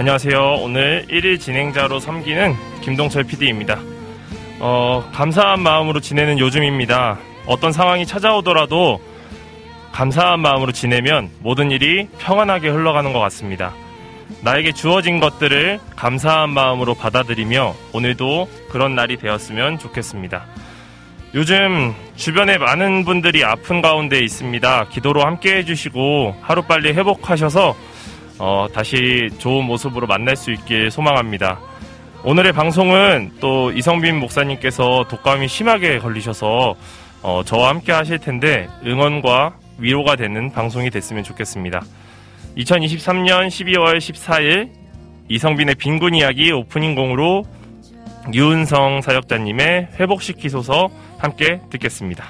안녕하세요. 오늘 1일 진행자로 섬기는 김동철 PD입니다. 어, 감사한 마음으로 지내는 요즘입니다. 어떤 상황이 찾아오더라도 감사한 마음으로 지내면 모든 일이 평안하게 흘러가는 것 같습니다. 나에게 주어진 것들을 감사한 마음으로 받아들이며 오늘도 그런 날이 되었으면 좋겠습니다. 요즘 주변에 많은 분들이 아픈 가운데 있습니다. 기도로 함께 해주시고 하루빨리 회복하셔서 어, 다시 좋은 모습으로 만날 수 있길 소망합니다. 오늘의 방송은 또 이성빈 목사님께서 독감이 심하게 걸리셔서 어, 저와 함께 하실 텐데 응원과 위로가 되는 방송이 됐으면 좋겠습니다. 2023년 12월 14일 이성빈의 빈곤 이야기 오프닝 공으로 유은성 사역자님의 회복시키소서 함께 듣겠습니다.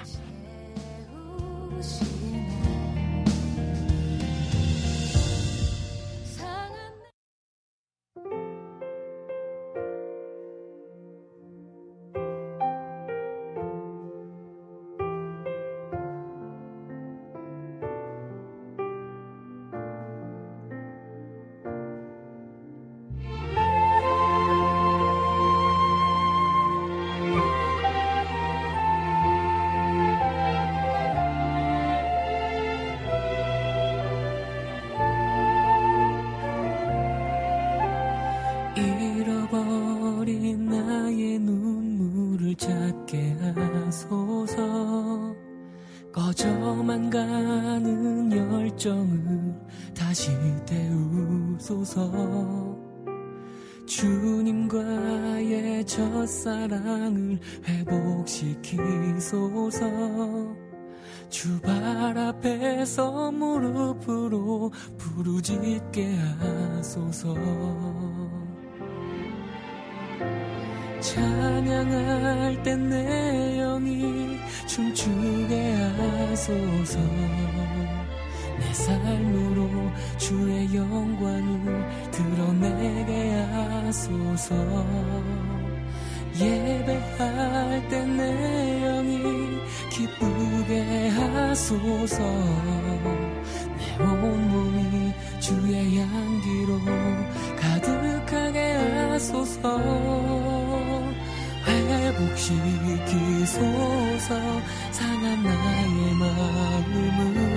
상한 나의 마음을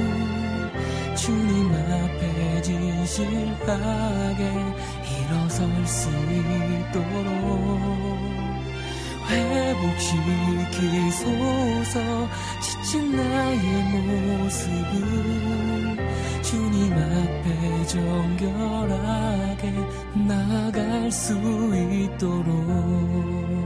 주님 앞에 진실하게 일어설 수 있도록 회복시키소서. 지친 나의 모습을 주님 앞에 정결하게 나갈 수 있도록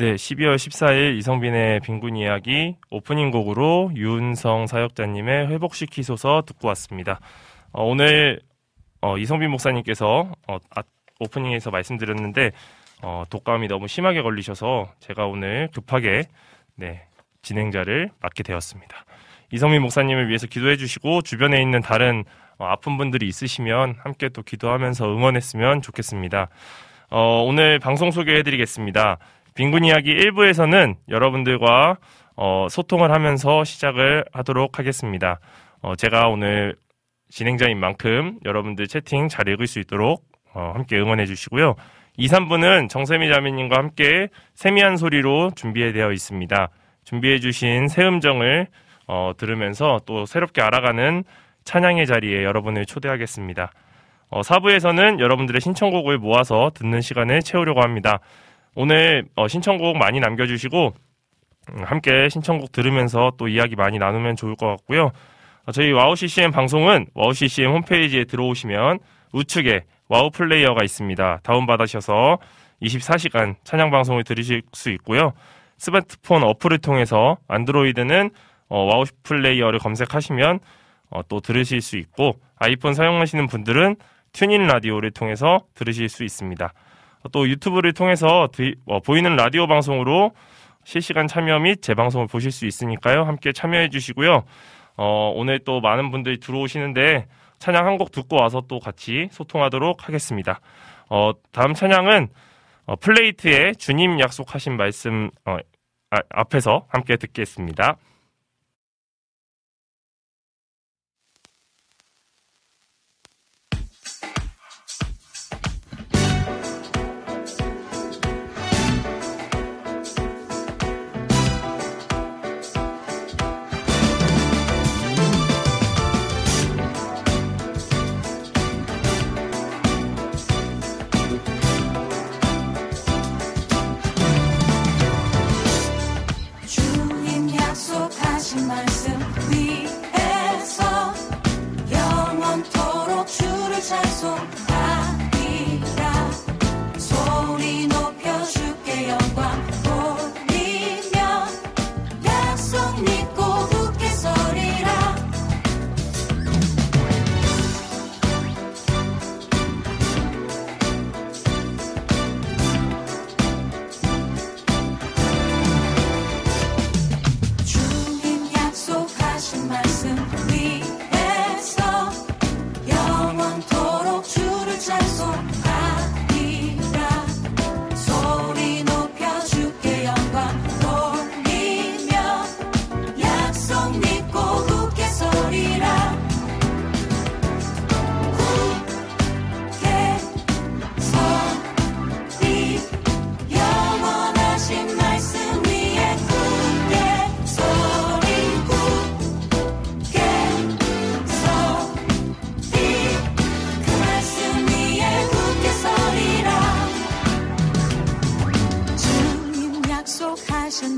네, 12월 14일 이성빈의 빈곤 이야기 오프닝 곡으로 윤성 사역자님의 회복시키소서 듣고 왔습니다. 어, 오늘 어, 이성빈 목사님께서 어, 아, 오프닝에서 말씀드렸는데 어, 독감이 너무 심하게 걸리셔서 제가 오늘 급하게 네, 진행자를 맡게 되었습니다. 이성민 목사님을 위해서 기도해 주시고 주변에 있는 다른 어, 아픈 분들이 있으시면 함께 또 기도하면서 응원했으면 좋겠습니다. 어, 오늘 방송 소개해 드리겠습니다. 빈곤 이야기 1부에서는 여러분들과 어, 소통을 하면서 시작을 하도록 하겠습니다. 어, 제가 오늘 진행자인 만큼 여러분들 채팅 잘 읽을 수 있도록 어, 함께 응원해 주시고요. 2, 3부는 정세미 자매님과 함께 세미한 소리로 준비되어 있습니다. 준비해 주신 새 음정을 어, 들으면서 또 새롭게 알아가는 찬양의 자리에 여러분을 초대하겠습니다. 어, 4부에서는 여러분들의 신청곡을 모아서 듣는 시간을 채우려고 합니다. 오늘 어, 신청곡 많이 남겨주시고 음, 함께 신청곡 들으면서 또 이야기 많이 나누면 좋을 것 같고요. 어, 저희 와우 CCM 방송은 와우 CCM 홈페이지에 들어오시면 우측에 와우 플레이어가 있습니다. 다운받으셔서 24시간 찬양 방송을 들으실 수 있고요. 스마트폰 어플을 통해서 안드로이드는 어, 와우 플레이어를 검색하시면 어, 또 들으실 수 있고 아이폰 사용하시는 분들은 TuneIn 라디오를 통해서 들으실 수 있습니다. 또 유튜브를 통해서 드- 어, 보이는 라디오 방송으로 실시간 참여 및 재방송을 보실 수 있으니까요. 함께 참여해 주시고요. 어, 오늘 또 많은 분들이 들어오시는데 찬양 한 곡 듣고 와서 또 같이 소통하도록 하겠습니다. 어, 다음 찬양은 어, 플레이트의 주님 약속하신 말씀 어, 아, 앞에서 함께 듣겠습니다.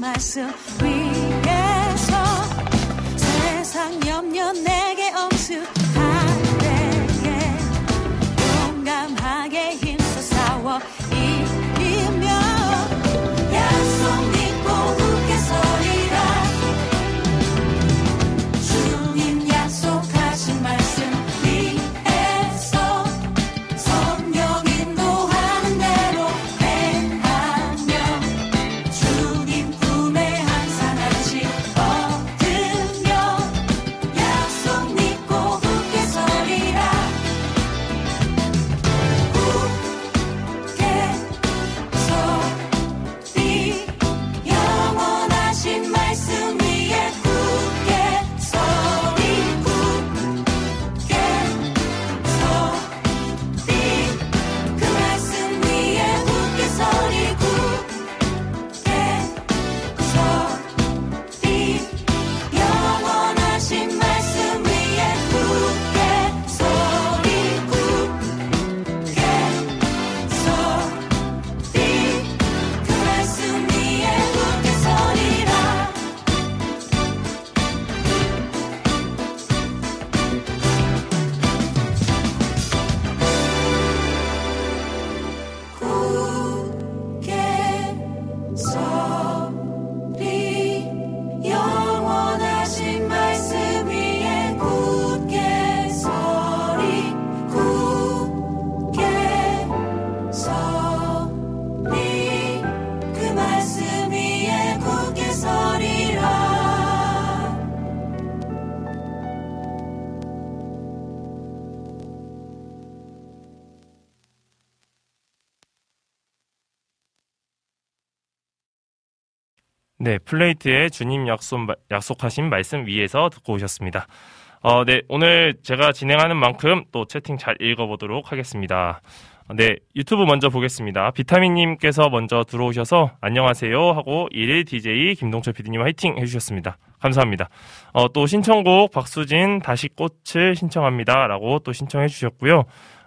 myself. 네, 플레이트의 주님 약속, 약속하신 말씀 위에서 듣고 오셨습니다. 어, 네, 오늘 제가 진행하는 만큼 또 채팅 잘 읽어보도록 하겠습니다. 네, 유튜브 먼저 보겠습니다. 비타민님께서 먼저 들어오셔서 안녕하세요 하고 1일 DJ 김동철 PD님 화이팅 해주셨습니다. 감사합니다. 어, 또 신청곡 박수진 다시 꽃을 신청합니다 라고 또 신청해 주셨고요.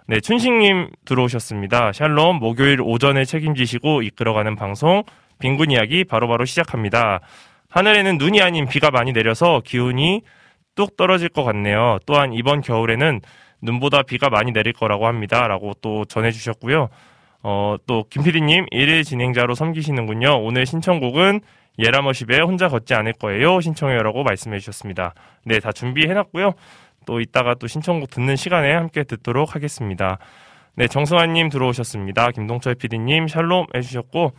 네, 춘식님 들어오셨습니다. 샬롬 목요일 오전에 책임지시고 이끌어가는 방송 빈곤 이야기 바로 바로 시작합니다. 하늘에는 눈이 아닌 비가 많이 내려서 기온이 뚝 떨어질 것 같네요. 또한 이번 겨울에는 눈보다 비가 많이 내릴 거라고 합니다. 라고 또 전해주셨고요. 어, 또, 김PD님, 일일 진행자로 섬기시는군요. 오늘 신청곡은 예라머십의 혼자 걷지 않을 거예요. 신청해요. 라고 말씀해 주셨습니다. 네, 다 준비해놨고요. 또 이따가 또 신청곡 듣는 시간에 함께 듣도록 하겠습니다. 네, 정승환님 들어오셨습니다. 김동철 PD님 샬롬 해주셨고,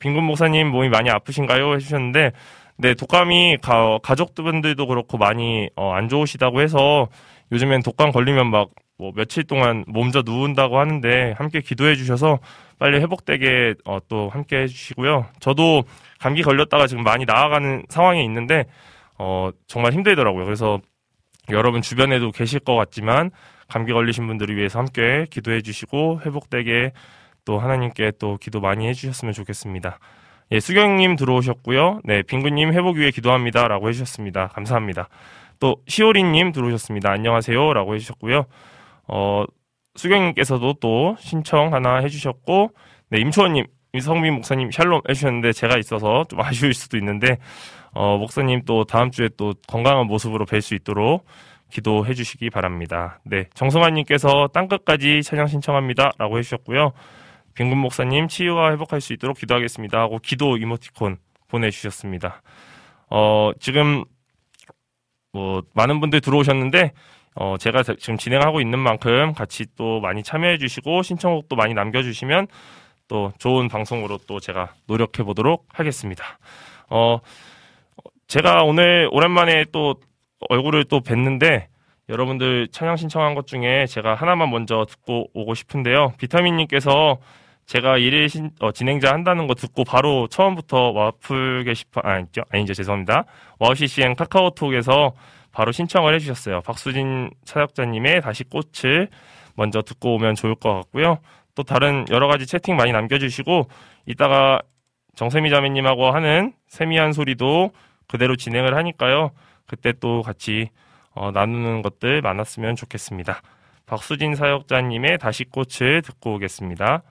빈군 목사님 몸이 많이 아프신가요? 해주셨는데, 네, 독감이 가, 가족분들도 그렇고 많이 어, 안 좋으시다고 해서 요즘엔 독감 걸리면 막 뭐 며칠 동안 몸져 누운다고 하는데 함께 기도해 주셔서 빨리 회복되게 어, 또 함께 해주시고요. 저도 감기 걸렸다가 지금 많이 나아가는 상황에 있는데 어, 정말 힘들더라고요. 그래서 여러분 주변에도 계실 것 같지만 감기 걸리신 분들을 위해서 함께 기도해 주시고 회복되게 또 하나님께 또 기도 많이 해주셨으면 좋겠습니다. 예, 수경님 들어오셨고요. 네, 빙구님 회복 위해 기도합니다. 라고 해주셨습니다. 감사합니다. 또, 시오리님 들어오셨습니다. 안녕하세요. 라고 해주셨고요. 어, 수경님께서도 또 신청 하나 해주셨고, 네, 임초원님, 이성민 목사님 샬롬 해주셨는데 제가 있어서 좀 아쉬울 수도 있는데, 어, 목사님 또 다음 주에 또 건강한 모습으로 뵐 수 있도록 기도해 주시기 바랍니다. 네, 정성환님께서 땅끝까지 찬양 신청합니다. 라고 해주셨고요. 빈군 목사님 치유와 회복할 수 있도록 기도하겠습니다 하고 기도 이모티콘 보내주셨습니다. 어, 지금 뭐 많은 분들 들어오셨는데 어, 제가 지금 진행하고 있는 만큼 같이 또 많이 참여해 주시고 신청곡도 많이 남겨주시면 또 좋은 방송으로 또 제가 노력해 보도록 하겠습니다. 어, 제가 오늘 오랜만에 또 얼굴을 또 뵀는데 여러분들 찬양 신청한 것 중에 제가 하나만 먼저 듣고 오고 싶은데요. 비타민님께서 제가 일일 신, 어, 진행자 한다는 거 듣고 바로 처음부터 와플 게시판, 아, 아니죠? 아니죠. 죄송합니다. 와우 CCM 카카오톡에서 바로 신청을 해주셨어요. 박수진 사역자님의 다시 꽃을 먼저 듣고 오면 좋을 것 같고요. 또 다른 여러 가지 채팅 많이 남겨주시고, 이따가 정세미 자매님하고 하는 세미한 소리도 그대로 진행을 하니까요. 그때 또 같이 어, 나누는 것들 많았으면 좋겠습니다. 박수진 사역자님의 다시 꽃을 듣고 오겠습니다.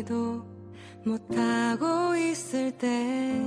그러지도 못하고 있을 때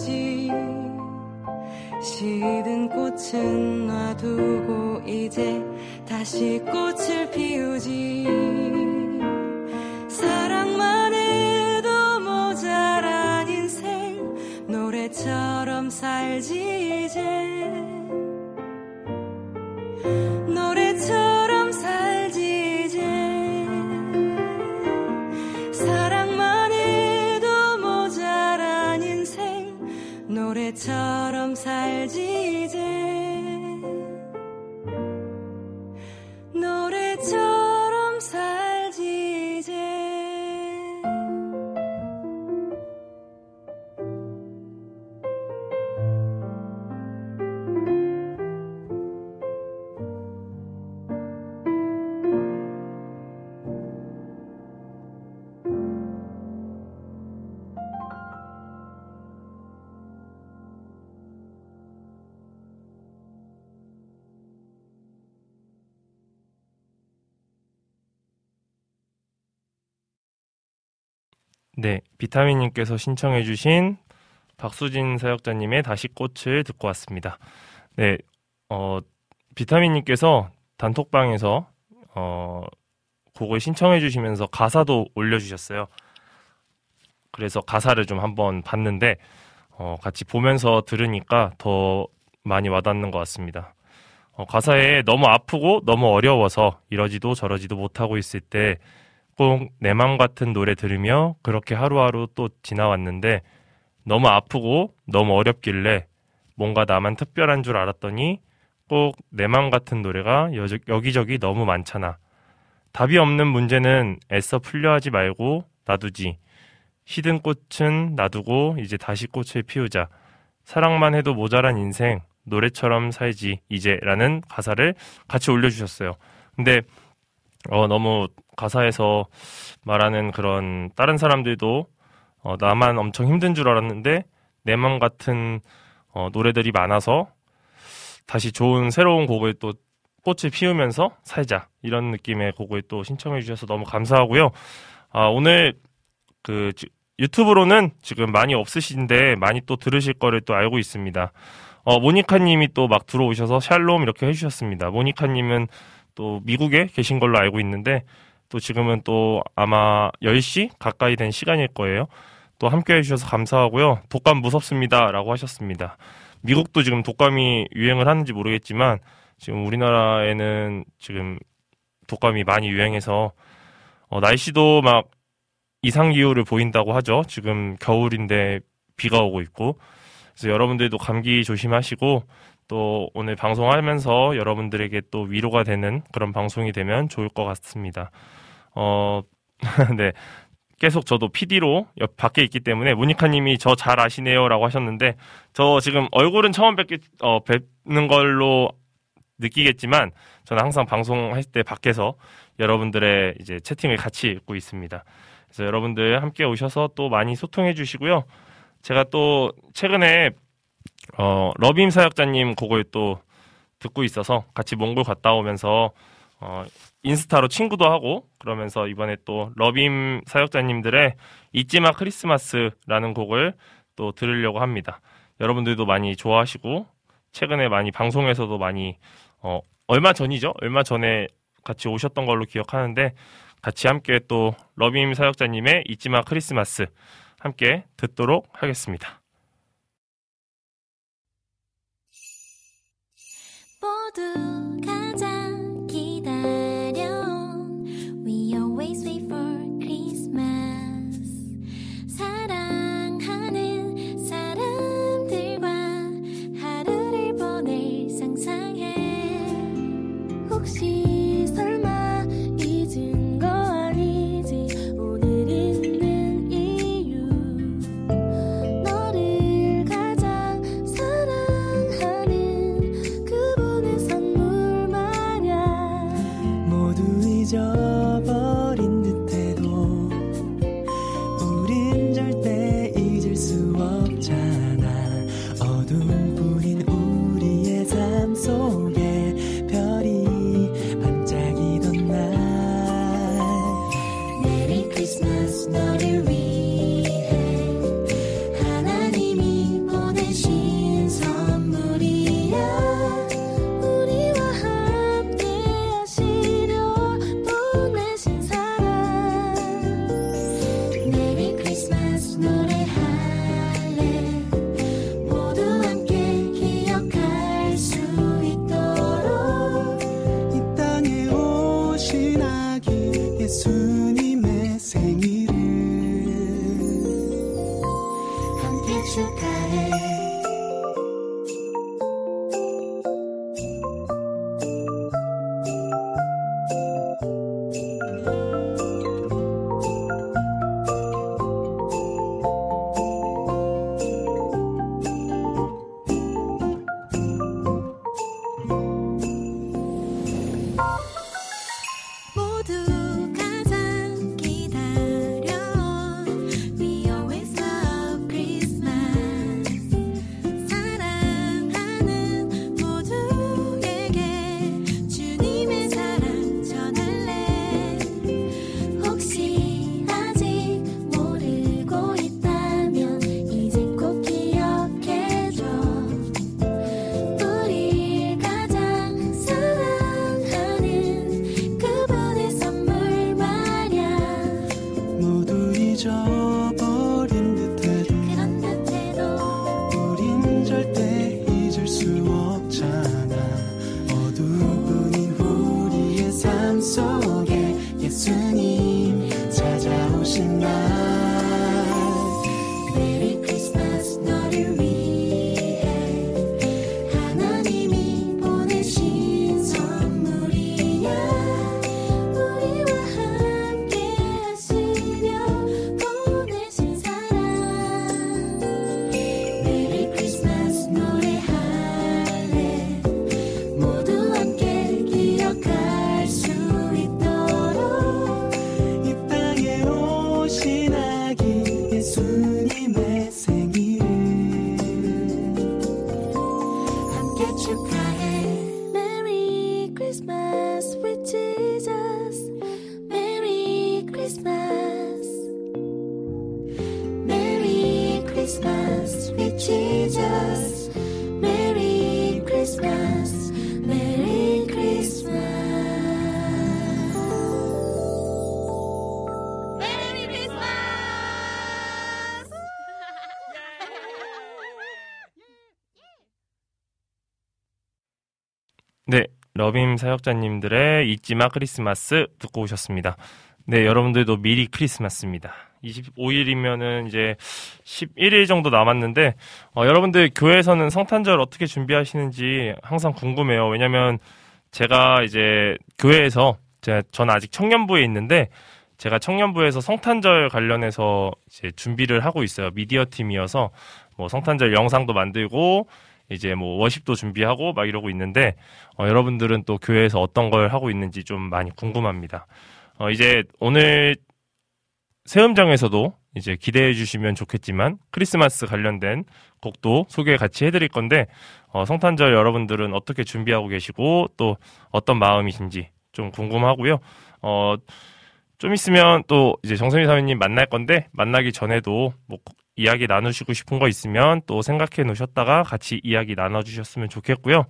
놔두지 시든 꽃은 놔두고 이제 다시 꽃을 피우지. 사랑만 해도 모자란 인생 노래처럼 살지 이제 노래처럼 살지 네, 비타민님께서 신청해주신 박수진 사역자님의 다시 꽃을 듣고 왔습니다. 네, 어, 비타민님께서 단톡방에서 어, 곡을 신청해주시면서 가사도 올려주셨어요. 그래서 가사를 좀 한번 봤는데 어, 같이 보면서 들으니까 더 많이 와닿는 것 같습니다. 어, 가사에 너무 아프고 너무 어려워서 이러지도 저러지도 못하고 있을 때 꼭내맘 같은 노래 들으며 그렇게 하루하루 또 지나왔는데 너무 아프고 너무 어렵길래 뭔가 나만 특별한 줄 알았더니 꼭 내 맘 같은 노래가 여, 여기저기 너무 많잖아. 답이 없는 문제는 애써 풀려 하지 말고 놔두지. 시든 꽃은 놔두고 이제 다시 꽃을 피우자. 사랑만 해도 모자란 인생 노래처럼 살지 이제 라는 가사를 같이 올려주셨어요. 근데 어, 너무 가사에서 말하는 그런 다른 사람들도 어, 나만 엄청 힘든 줄 알았는데 내 맘 같은 어, 노래들이 많아서 다시 좋은 새로운 곡을 또 꽃을 피우면서 살자 이런 느낌의 곡을 또 신청해 주셔서 너무 감사하고요. 아, 오늘 그 지- 유튜브로는 지금 많이 없으신데 많이 또 들으실 거를 또 알고 있습니다. 어, 모니카님이 또 막 들어오셔서 샬롬 이렇게 해주셨습니다. 모니카님은 또 미국에 계신 걸로 알고 있는데 또 지금은 또 아마 10시 가까이 된 시간일 거예요. 또 함께 해주셔서 감사하고요. 독감 무섭습니다. 라고 하셨습니다. 미국도 지금 독감이 유행을 하는지 모르겠지만 지금 우리나라에는 지금 독감이 많이 유행해서 어, 날씨도 막 이상 기후를 보인다고 하죠. 지금 겨울인데 비가 오고 있고 그래서 여러분들도 감기 조심하시고 또 오늘 방송하면서 여러분들에게 또 위로가 되는 그런 방송이 되면 좋을 것 같습니다. 어, 네. 계속 저도 PD로 옆 밖에 있기 때문에 모니카님이 저 잘 아시네요라고 하셨는데 저 지금 얼굴은 처음 뵙게 어, 뵙는 걸로 느끼겠지만 저는 항상 방송할 때 밖에서 여러분들의 이제 채팅을 같이 읽고 있습니다. 그래서 여러분들 함께 오셔서 또 많이 소통해 주시고요. 제가 또 최근에 어, 러빔 사역자님 곡을 또 듣고 있어서 같이 몽골 갔다 오면서 어, 인스타로 친구도 하고 그러면서 이번에 또 러빔 사역자님들의 잊지마 크리스마스라는 곡을 또 들으려고 합니다. 여러분들도 많이 좋아하시고 최근에 많이 방송에서도 많이 어, 얼마 전이죠? 얼마 전에 같이 오셨던 걸로 기억하는데 같이 함께 또 러빔 사역자님의 잊지마 크리스마스 함께 듣도록 하겠습니다. 모두 Christmas with Jesus. Merry Christmas. Merry Christmas. Merry Christmas. 네, 러빔 사역자님들의 잊지마 크리스마스 듣고 오셨습니다. 네, 여러분들도 미리 크리스마스입니다. 25일이면은 이제 11일 정도 남았는데, 어, 여러분들 교회에서는 성탄절 어떻게 준비하시는지 항상 궁금해요. 왜냐면 제가 이제 교회에서, 제가, 전 아직 청년부에 있는데, 제가 청년부에서 성탄절 관련해서 이제 준비를 하고 있어요. 미디어 팀이어서, 뭐 성탄절 영상도 만들고, 이제 뭐 워십도 준비하고 막 이러고 있는데 어, 여러분들은 또 교회에서 어떤 걸 하고 있는지 좀 많이 궁금합니다. 어, 이제 오늘 세음장에서도 이제 기대해 주시면 좋겠지만 크리스마스 관련된 곡도 소개 같이 해드릴 건데 어, 성탄절 여러분들은 어떻게 준비하고 계시고 또 어떤 마음이신지 좀 궁금하고요. 어, 좀 있으면 또 이제 정선희 사모님 만날 건데 만나기 전에도 뭐 이야기 나누시고 싶은 거 있으면 또 생각해 놓으셨다가 같이 이야기 나눠주셨으면 좋겠고요.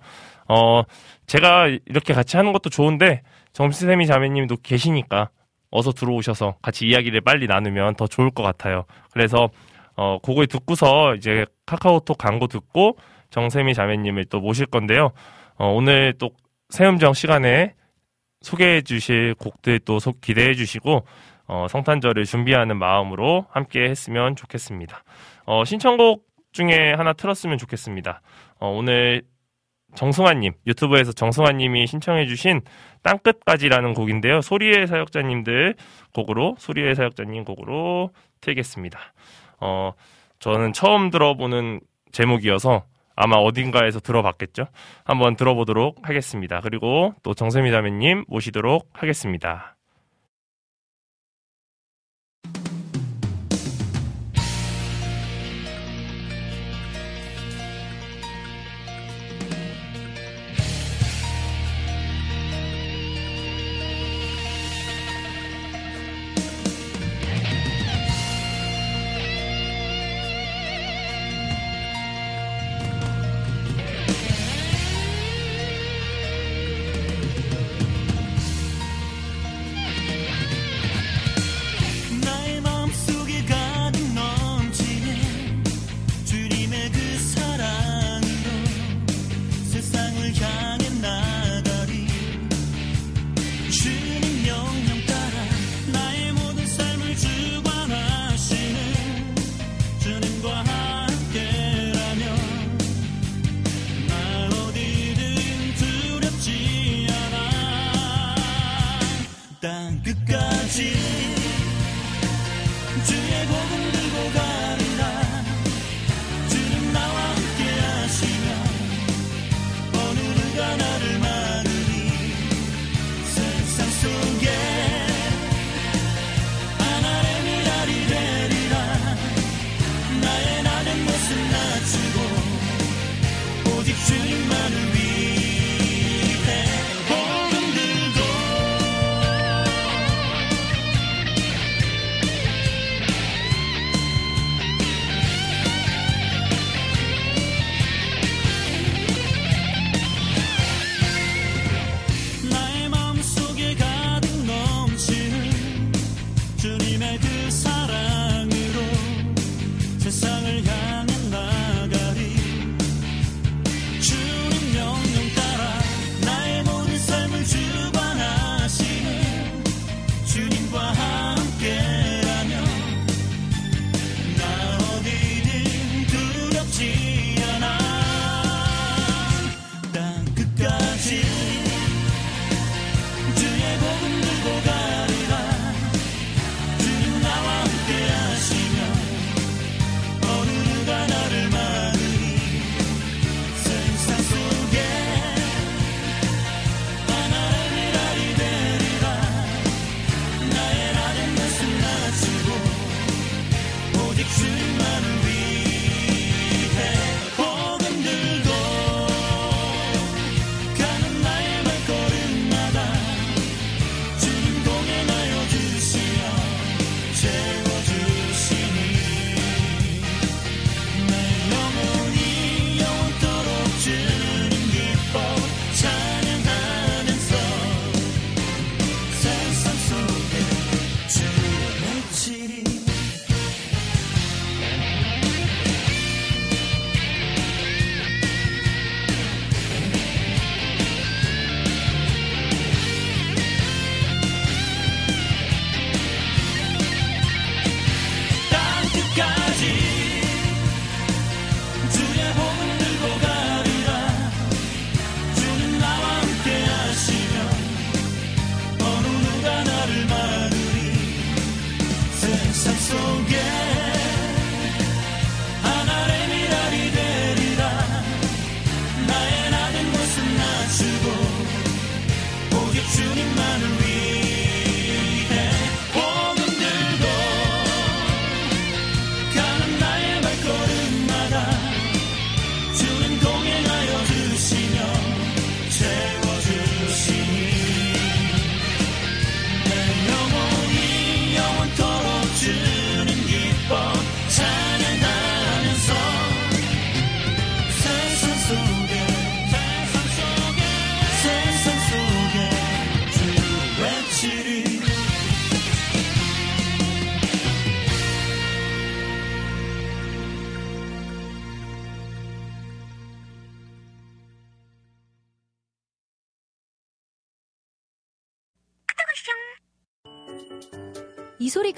어, 제가 이렇게 같이 하는 것도 좋은데 정수세미 자매님도 계시니까 어서 들어오셔서 같이 이야기를 빨리 나누면 더 좋을 것 같아요. 그래서 어, 그걸 듣고서 이제 카카오톡 광고 듣고 정세미 자매님을 또 모실 건데요. 어, 오늘 또 세음정 시간에 소개해 주실 곡들 또 소- 기대해 주시고 어, 성탄절을 준비하는 마음으로 함께 했으면 좋겠습니다. 어, 신청곡 중에 하나 틀었으면 좋겠습니다. 어, 오늘 정승환님, 유튜브에서 정승환님이 신청해주신 땅끝까지라는 곡인데요. 소리의 사역자님들 곡으로, 소리의 사역자님 곡으로 틀겠습니다. 어, 저는 처음 들어보는 제목이어서 아마 어딘가에서 들어봤겠죠? 한번 들어보도록 하겠습니다. 그리고 또 정세미 자매님 모시도록 하겠습니다.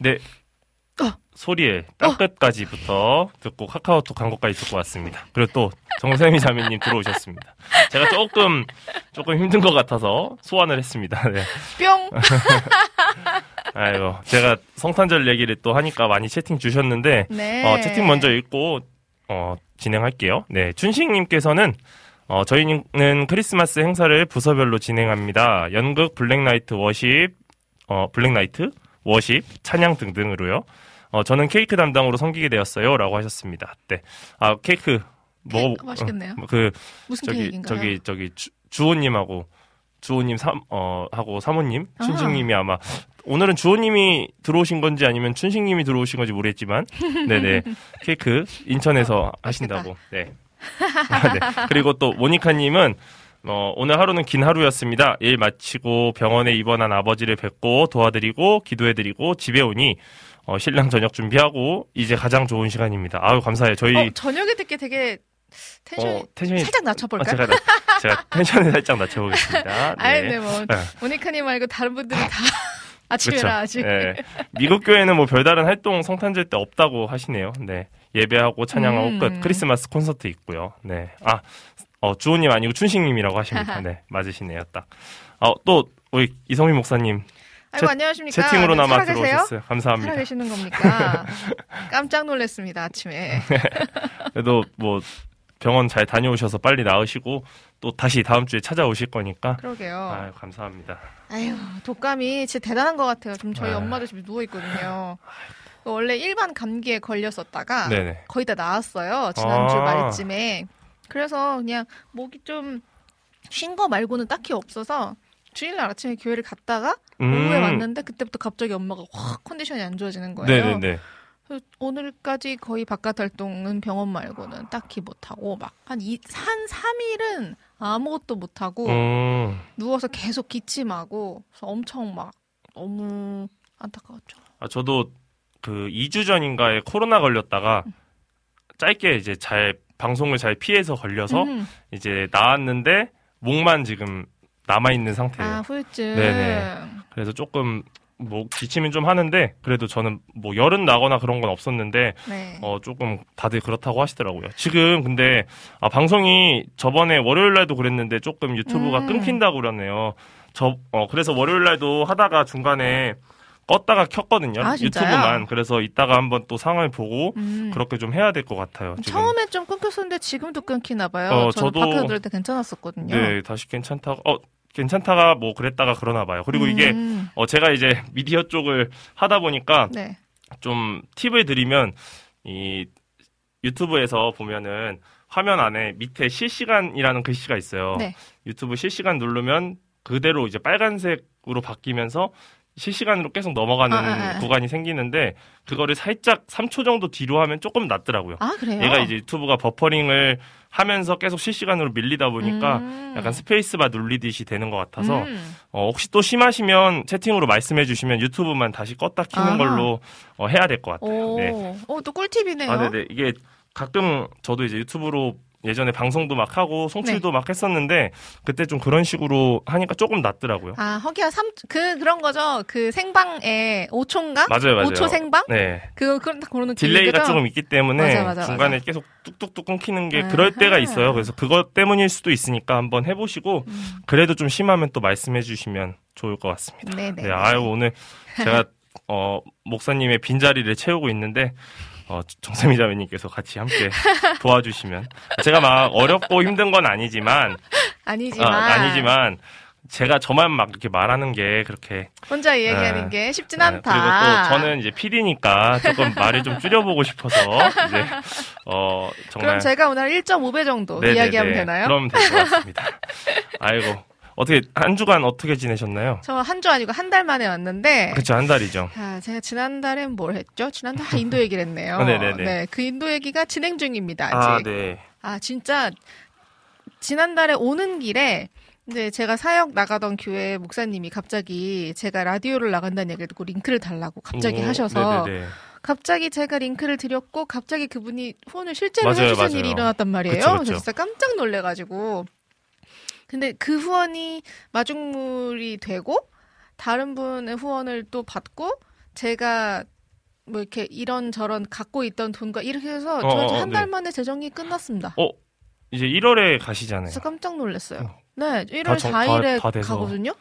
네. 소리의 땅끝까지부터 듣고 카카오톡 광고까지 듣고 왔습니다. 그리고 또 정세미 자매님 들어오셨습니다. 제가 조금 조금 힘든 것 같아서 소환을 했습니다. 네. 뿅. 아이고 제가 성탄절 얘기를 또 하니까 많이 채팅 주셨는데 네. 어, 채팅 먼저 읽고 어, 진행할게요. 네, 춘식님께서는 어, 저희는 크리스마스 행사를 부서별로 진행합니다. 연극, black light worship, 어, black light, worship, 찬양 등등으로요. 어, 저는 케이크 담당으로 섬기게 되었어요. 라고 하셨습니다. 네. 아, 케이크, 먹어, 케이크 맛있겠네요. 어, 그, 무슨 저기, 케이크인가요? 저기, 저기, 주, 주호님하고, 주호님 삼, 어, 하고 사모님, 아. 춘식님이 아마, 오늘은 주호님이 들어오신 건지 아니면 춘식님이 들어오신 건지 모르겠지만, 네네. 케이크 인천에서 하신다고. 네. 아, 네. 그리고 또 모니카님은 어, 오늘 하루는 긴 하루였습니다. 일 마치고 병원에 입원한 아버지를 뵙고 도와드리고 기도해드리고 집에 오니 어, 신랑 저녁 준비하고 이제 가장 좋은 시간입니다. 아유 감사해요. 저희 어, 저녁에 듣기 되게 텐션이 어, 텐션이 살짝 아, 낮춰볼까요? 제가 나- 제가 텐션을 살짝 낮춰보겠습니다. 아니, 네, 뭐 네. 모니카님 말고 다른 분들은 다 아침이라 그쵸. 아직. 네. 미국 교회는 뭐 별다른 활동 성탄절 때 없다고 하시네요. 네. 예배하고 찬양하고 음. 끝. 크리스마스 콘서트 있고요. 네. 아, 어, 주호님 아니고 춘식님이라고 하십니다. 네. 맞으시네요. 딱. 어, 또, 우리 이성민 목사님. 아이고 채- 안녕하십니까? 채팅으로나마 계세요? 들어오셨어요. 감사합니다. 살아 계시는 겁니까? 깜짝 놀랐습니다 아침에. 그래도 뭐, 병원 잘 다녀오셔서 빨리 나으시고, 또 다시 다음 주에 찾아오실 거니까. 그러게요. 아유, 감사합니다. 아유 독감이 진짜 대단한 것 같아요. 지금 저희 아. 엄마도 집에 누워 있거든요. 원래 일반 감기에 걸렸었다가 네네. 거의 다 나았어요. 지난주 아. 말쯤에. 그래서 그냥 목이 좀 쉰 거 말고는 딱히 없어서 주일날 아침에 교회를 갔다가 음. 오후에 왔는데 그때부터 갑자기 엄마가 확 컨디션이 안 좋아지는 거예요. 네네네. 오늘까지 거의 바깥 활동은 병원 말고는 딱히 못 하고 막한이한 3일은 아무것도 못 하고 음. 누워서 계속 기침하고 엄청 막 너무 안타까웠죠. 아, 저도 그 2주 전인가에 코로나 걸렸다가 짧게 이제 잘 방송을 잘 피해서 걸려서 음. 이제 나왔는데 목만 지금 남아 있는 상태예요. 아 후유증. 네네. 그래서 조금 뭐 기침은 좀 하는데 그래도 저는 뭐 열은 나거나 그런 건 없었는데 네. 어 조금 다들 그렇다고 하시더라고요. 지금 근데 아 방송이 저번에 월요일 날도 그랬는데 조금 유튜브가 음. 끊긴다고 그러네요. 저 어 그래서 월요일 날도 하다가 중간에 껐다가 켰거든요. 아? 유튜브만. 그래서 이따가 한번 또 상황을 보고 음. 그렇게 좀 해야 될 것 같아요. 지금. 처음에 좀 끊겼었는데 지금도 끊기나 봐요. 어, 저도 밖에서 들을 때 괜찮았었거든요. 네, 다시 괜찮다가 어 괜찮다가 뭐 그랬다가 그러나 봐요. 그리고 이게 음. 어 제가 이제 미디어 쪽을 하다 보니까 네. 좀 팁을 드리면 이 유튜브에서 보면은 화면 안에 밑에 실시간이라는 글씨가 있어요. 네. 유튜브 실시간 누르면 그대로 이제 빨간색으로 바뀌면서 실시간으로 계속 넘어가는 아, 아, 아. 구간이 생기는데 그거를 살짝 3초 정도 뒤로 하면 조금 낫더라고요. 아 그래요? 얘가 이제 유튜브가 버퍼링을 하면서 계속 실시간으로 밀리다 보니까 음. 약간 스페이스바 눌리듯이 되는 것 같아서 음. 어, 혹시 또 심하시면 채팅으로 말씀해 주시면 유튜브만 다시 껐다 키는 아하. 걸로 어, 해야 될 것 같아요. 오, 네. 어, 또 꿀팁이네요. 아, 네네. 이게 가끔 저도 이제 유튜브로 예전에 방송도 막 하고 네. 송출도 막 했었는데 그때 좀 그런 식으로 하니까 조금 낫더라고요. 아, 허기야 삼, 그, 그런 거죠. 그 생방에 5초인가? 맞아요, 맞아요. 5초 생방? 네. 그거, 그런, 그런 delay가? 조금 있기 때문에 맞아, 맞아, 중간에 맞아. 계속 뚝뚝뚝 끊기는 게 아하. 그럴 때가 있어요. 그래서 그것 때문일 수도 있으니까 한번 해보시고 음. 그래도 좀 심하면 또 말씀해 주시면 좋을 것 같습니다. 네네. 네, 아유 오늘 제가 어 목사님의 빈 자리를 채우고 있는데 어 정세미 자매님께서 같이 함께 도와주시면 제가 막 어렵고 힘든 건 아니지만 아니지만. 아, 아니지만 제가 저만 막 이렇게 말하는 게 그렇게 혼자 이야기하는 네. 게 쉽진 네, 않다. 그리고 또 저는 이제 PD니까 조금 말을 좀 줄여보고 싶어서 이제 어 정말 그럼 제가 오늘 1.5배 정도 네네네. 이야기하면 되나요? 그럼 될 것 같습니다. 아이고 어떻게 한 주간 어떻게 지내셨나요? 저 한 주 아니고 한 달 만에 왔는데. 그렇죠 한 달이죠. 아, 제가 지난달엔 뭘 했죠? 지난달 아, 인도 얘기를 했네요. 아, 네네네. 네, 그 인도 얘기가 진행 중입니다. 아직. 아 네. 아, 진짜 지난달에 오는 길에 이제 제가 사역 나가던 교회 목사님이 갑자기 제가 라디오를 나간다는 얘기를 듣고 링크를 달라고 갑자기 오, 하셔서 네네네. 갑자기 제가 링크를 드렸고 갑자기 그분이 후원을 실제로 맞아요, 해주신 맞아요. 일이 일어났단 말이에요. 그쵸, 그쵸. 그래서 진짜 깜짝 놀래가지고 근데 그 후원이 마중물이 되고 다른 분의 후원을 또 받고 제가 뭐 이렇게 이런 저런 갖고 있던 돈과 이렇게 해서 어, 저 어, 한달 네. 만에 재정이 끝났습니다. 어 이제 1월에 가시잖아요. 그래서 깜짝 놀랐어요. 어. 네, 1월 다 정- 다- 4일에 다 돼서. 가거든요.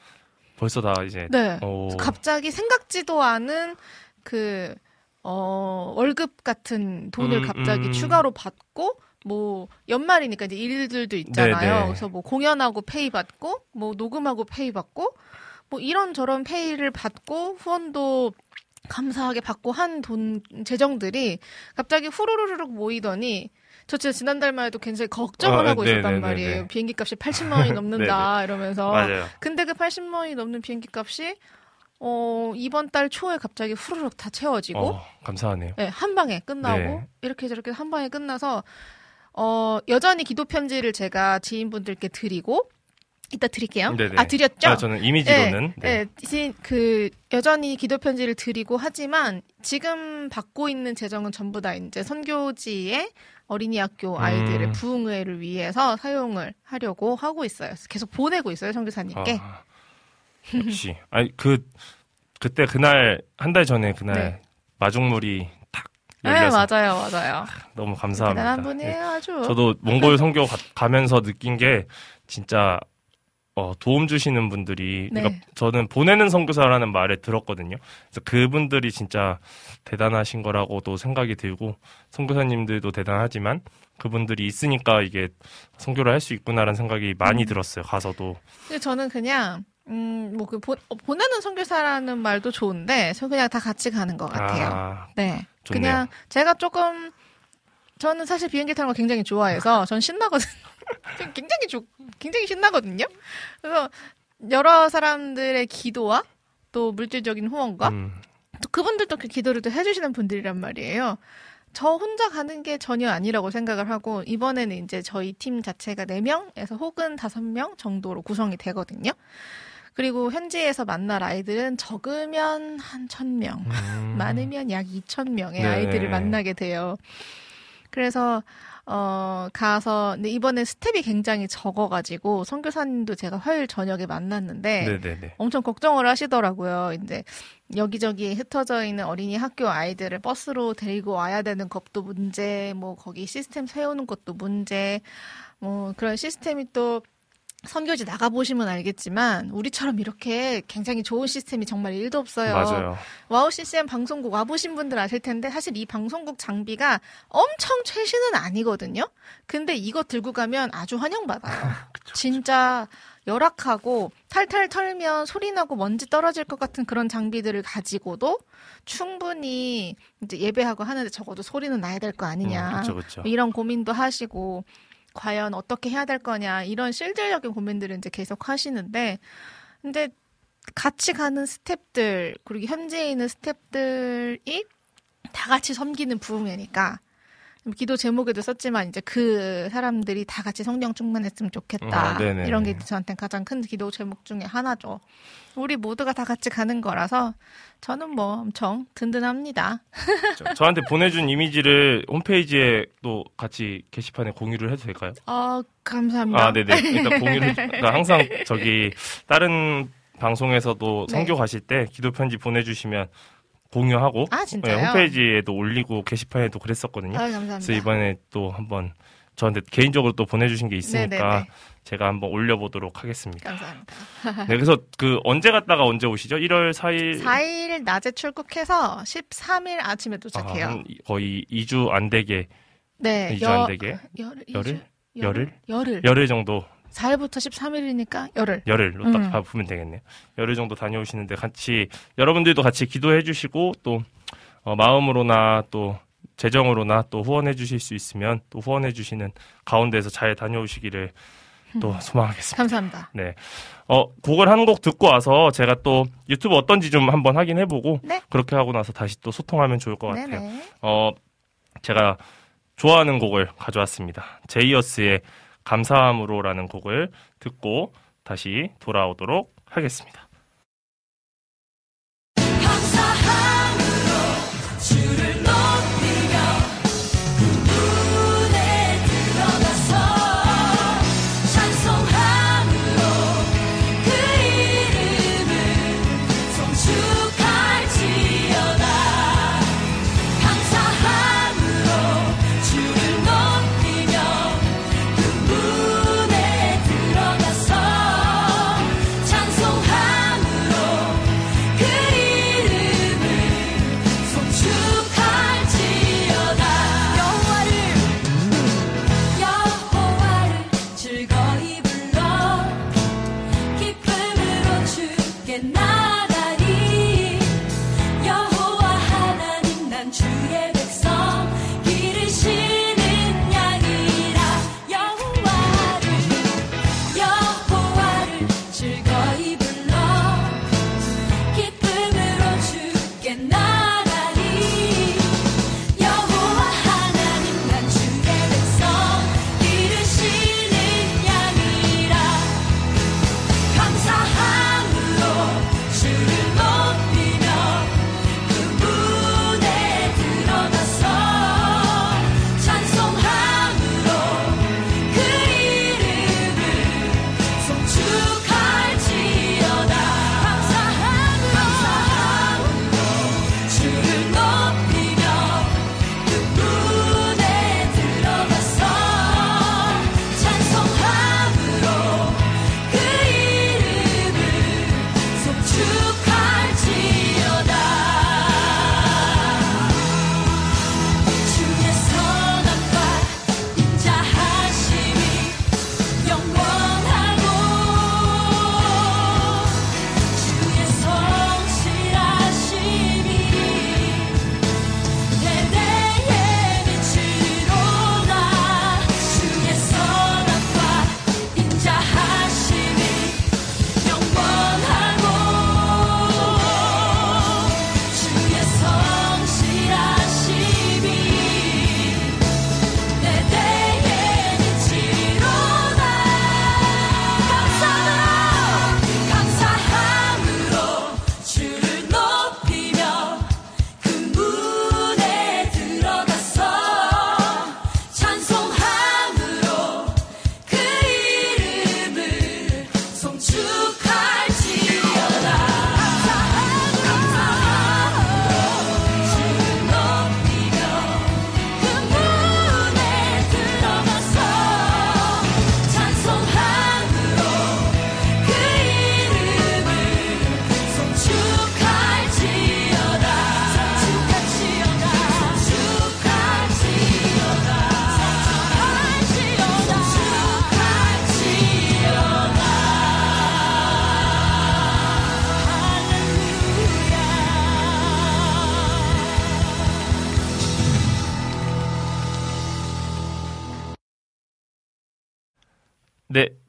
벌써 다 이제 네. 오. 갑자기 생각지도 않은 그, 어, 월급 같은 돈을 음, 갑자기 음. 추가로 받고, 뭐, 연말이니까 이제 일들도 있잖아요. 네네. 그래서 뭐 공연하고 페이 받고, 뭐 녹음하고 페이 받고, 뭐 이런 저런 페이를 받고, 후원도 감사하게 받고 한 돈, 재정들이 갑자기 후루루룩 모이더니, 저 진짜 지난달만 해도 굉장히 걱정을 아, 하고 있었단 네네네네. 말이에요. 비행기 값이 80만 원이 넘는다, 이러면서. 맞아요. 근데 그 80만 원이 넘는 비행기 값이 어, 이번 달 초에 갑자기 후루룩 다 채워지고 어, 감사하네요. 네, 한 방에 끝나고 네. 이렇게 저렇게 한 방에 끝나서 어, 여전히 기도 편지를 제가 지인분들께 드리고 이따 드릴게요. 네네. 아, 드렸죠? 아, 저는 이미지로는 네. 네, 지- 그 여전히 기도 편지를 드리고 하지만 지금 받고 있는 재정은 전부 다 이제 선교지의 어린이 학교 아이들의 음. 부흥회를 위해서 사용을 하려고 하고 있어요. 계서 보내고 있어요, 선교사님께. 아, 역시. 아니 그 그때 그날 한 달 전에 그날 네. 마중물이 탁 네, 열려서 맞아요, 맞아요. 너무 감사합니다. 대단한 분이에요, 네. 아주. 저도 몽골 선교 가, 면서 느낀 게 진짜 어, 도움 주시는 분들이 네. 그러니까 저는 보내는 선교사라는 말을 들었거든요. 그래서 그분들이 진짜 대단하신 거라고도 생각이 들고 선교사님들도 대단하지만 그분들이 있으니까 이게 선교를 할 수 있구나라는 생각이 많이 음. 들었어요. 가서도 근데 저는 그냥 음, 뭐그 보내는 선교사라는 말도 좋은데 저 그냥 다 같이 가는 것 같아요. 아, 네, 좋네요. 그냥 제가 조금 저는 사실 비행기 타는 거 굉장히 좋아해서 전 신나거든요. 전 굉장히 좋, 굉장히 신나거든요. 그래서 여러 사람들의 기도와 또 물질적인 후원과 음, 또 그분들도 그 기도를 또 해주시는 분들이란 말이에요. 저 혼자 가는 게 전혀 아니라고 생각을 하고 이번에는 이제 저희 팀 자체가 4명에서 혹은 5명 정도로 구성이 되거든요. 그리고 현지에서 만날 아이들은 적으면 한 1000명, 음. 많으면 약 2,000명의 네. 아이들을 만나게 돼요. 그래서 어 가서 근데 이번에 스텝이 굉장히 적어가지고 선교사님도 제가 화요일 저녁에 만났는데 네네네. 엄청 걱정을 하시더라고요. 이제 여기저기 흩어져 있는 어린이 학교 아이들을 버스로 데리고 와야 되는 것도 문제, 뭐 거기 시스템 세우는 것도 문제, 뭐 그런 시스템이 또 선교지 나가 보시면 알겠지만 우리처럼 이렇게 굉장히 좋은 시스템이 정말 일도 없어요. 맞아요. WOW CCM 방송국 와 보신 분들 아실 텐데 사실 이 방송국 장비가 엄청 최신은 아니거든요. 근데 이거 들고 가면 아주 환영받아요. 진짜 열악하고 탈탈 털면 소리 나고 먼지 떨어질 것 같은 그런 장비들을 가지고도 충분히 이제 예배하고 하는데 적어도 소리는 나야 될 거 아니냐. 그렇죠, 그렇죠. 이런 고민도 하시고 과연 어떻게 해야 될 거냐 이런 실질적인 고민들을 이제 계속 하시는데 근데 같이 가는 스탭들 그리고 현지에 있는 스탭들이 다 같이 섬기는 부흥회니까 기도 제목에도 썼지만 이제 그 사람들이 다 같이 성령 충만했으면 좋겠다 아. 이런 게 저한테 가장 큰 기도 제목 중에 하나죠. 우리 모두가 다 같이 가는 거라서 저는 뭐 엄청 든든합니다. 저- 저한테 보내준 이미지를 홈페이지에 또 같이 게시판에 공유를 해도 될까요? 아 감사합니다. 아, 네네. 일단 공유를, 그러니까 항상 저기, 다른 방송에서도 네. 성교 가실 때 기도 편지 보내주시면 공유하고, 아 네? 홈페이지에도 올리고 게시판에도 그랬었거든요. 아 감사합니다. 그래서 이번에 또 한번 저한테 개인적으로 또 보내주신 게 있으니까 네네네. 제가 한번 올려보도록 하겠습니다. 감사합니다. 네, 그래서 그 언제 갔다가 언제 오시죠? 1월 4일. 4일 낮에 출국해서 13일 아침에 도착해요. 한 거의 2주 안 되게, 네, 2주 안 되게, 열흘, 열흘? 열흘? 열흘. 열흘 정도 4일부터 13일이니까 열흘. 열흘로 딱 음. 봐보면 되겠네요. 열흘 정도 다녀오시는데 같이 여러분들도 같이 기도해 주시고 또 어, 마음으로나 또 재정으로나 또 후원해 주실 수 있으면 또 후원해 주시는 가운데서 잘 다녀오시기를 또 소망하겠습니다. 감사합니다. 네. 어, 곡을 한 곡 듣고 와서 제가 또 유튜브 어떤지 좀 한번 확인해 보고 네. 그렇게 하고 나서 다시 또 소통하면 좋을 것 같아요. 네네. 어, 제가 좋아하는 곡을 가져왔습니다. 제이어스의 감사함으로라는 곡을 듣고 다시 돌아오도록 하겠습니다.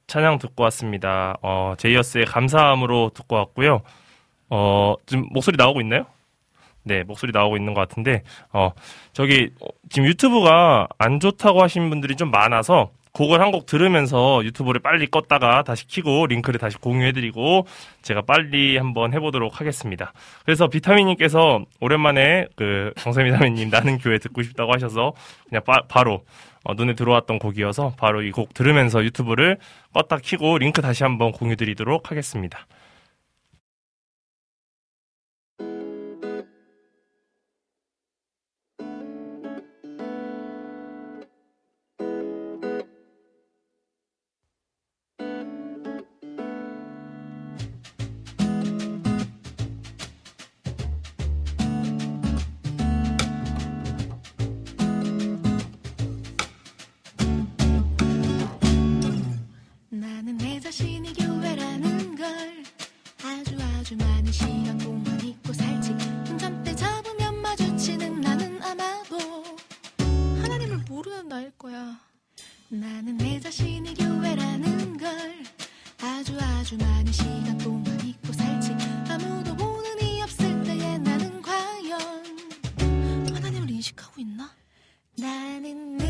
찬양 듣고 왔습니다. 어, 제이어스의 감사함으로 듣고 왔고요. 어, 지금 목소리 나오고 있나요? 네, 목소리 나오고 있는 것 같은데, 어, 저기, 어, 지금 유튜브가 안 좋다고 하신 분들이 좀 많아서, 곡을 한 곡 들으면서 유튜브를 빨리 껐다가 다시 키고 링크를 다시 공유해드리고 제가 빨리 한번 해보도록 하겠습니다. 그래서 비타민님께서 오랜만에 그 정세미 사미님 나는 교회 듣고 싶다고 하셔서 그냥 바, 로 어, 눈에 들어왔던 곡이어서 바로 이 곡 들으면서 유튜브를 껐다 키고 링크 다시 한번 공유드리도록 하겠습니다. 나일 거야. 나는 내 자신이 교회라는 걸 아주 아주 많은 시간 동안 잊고 살지 아무도 보는 이 없을 때에 나는 과연 하나님을 인식하고 있나? 나는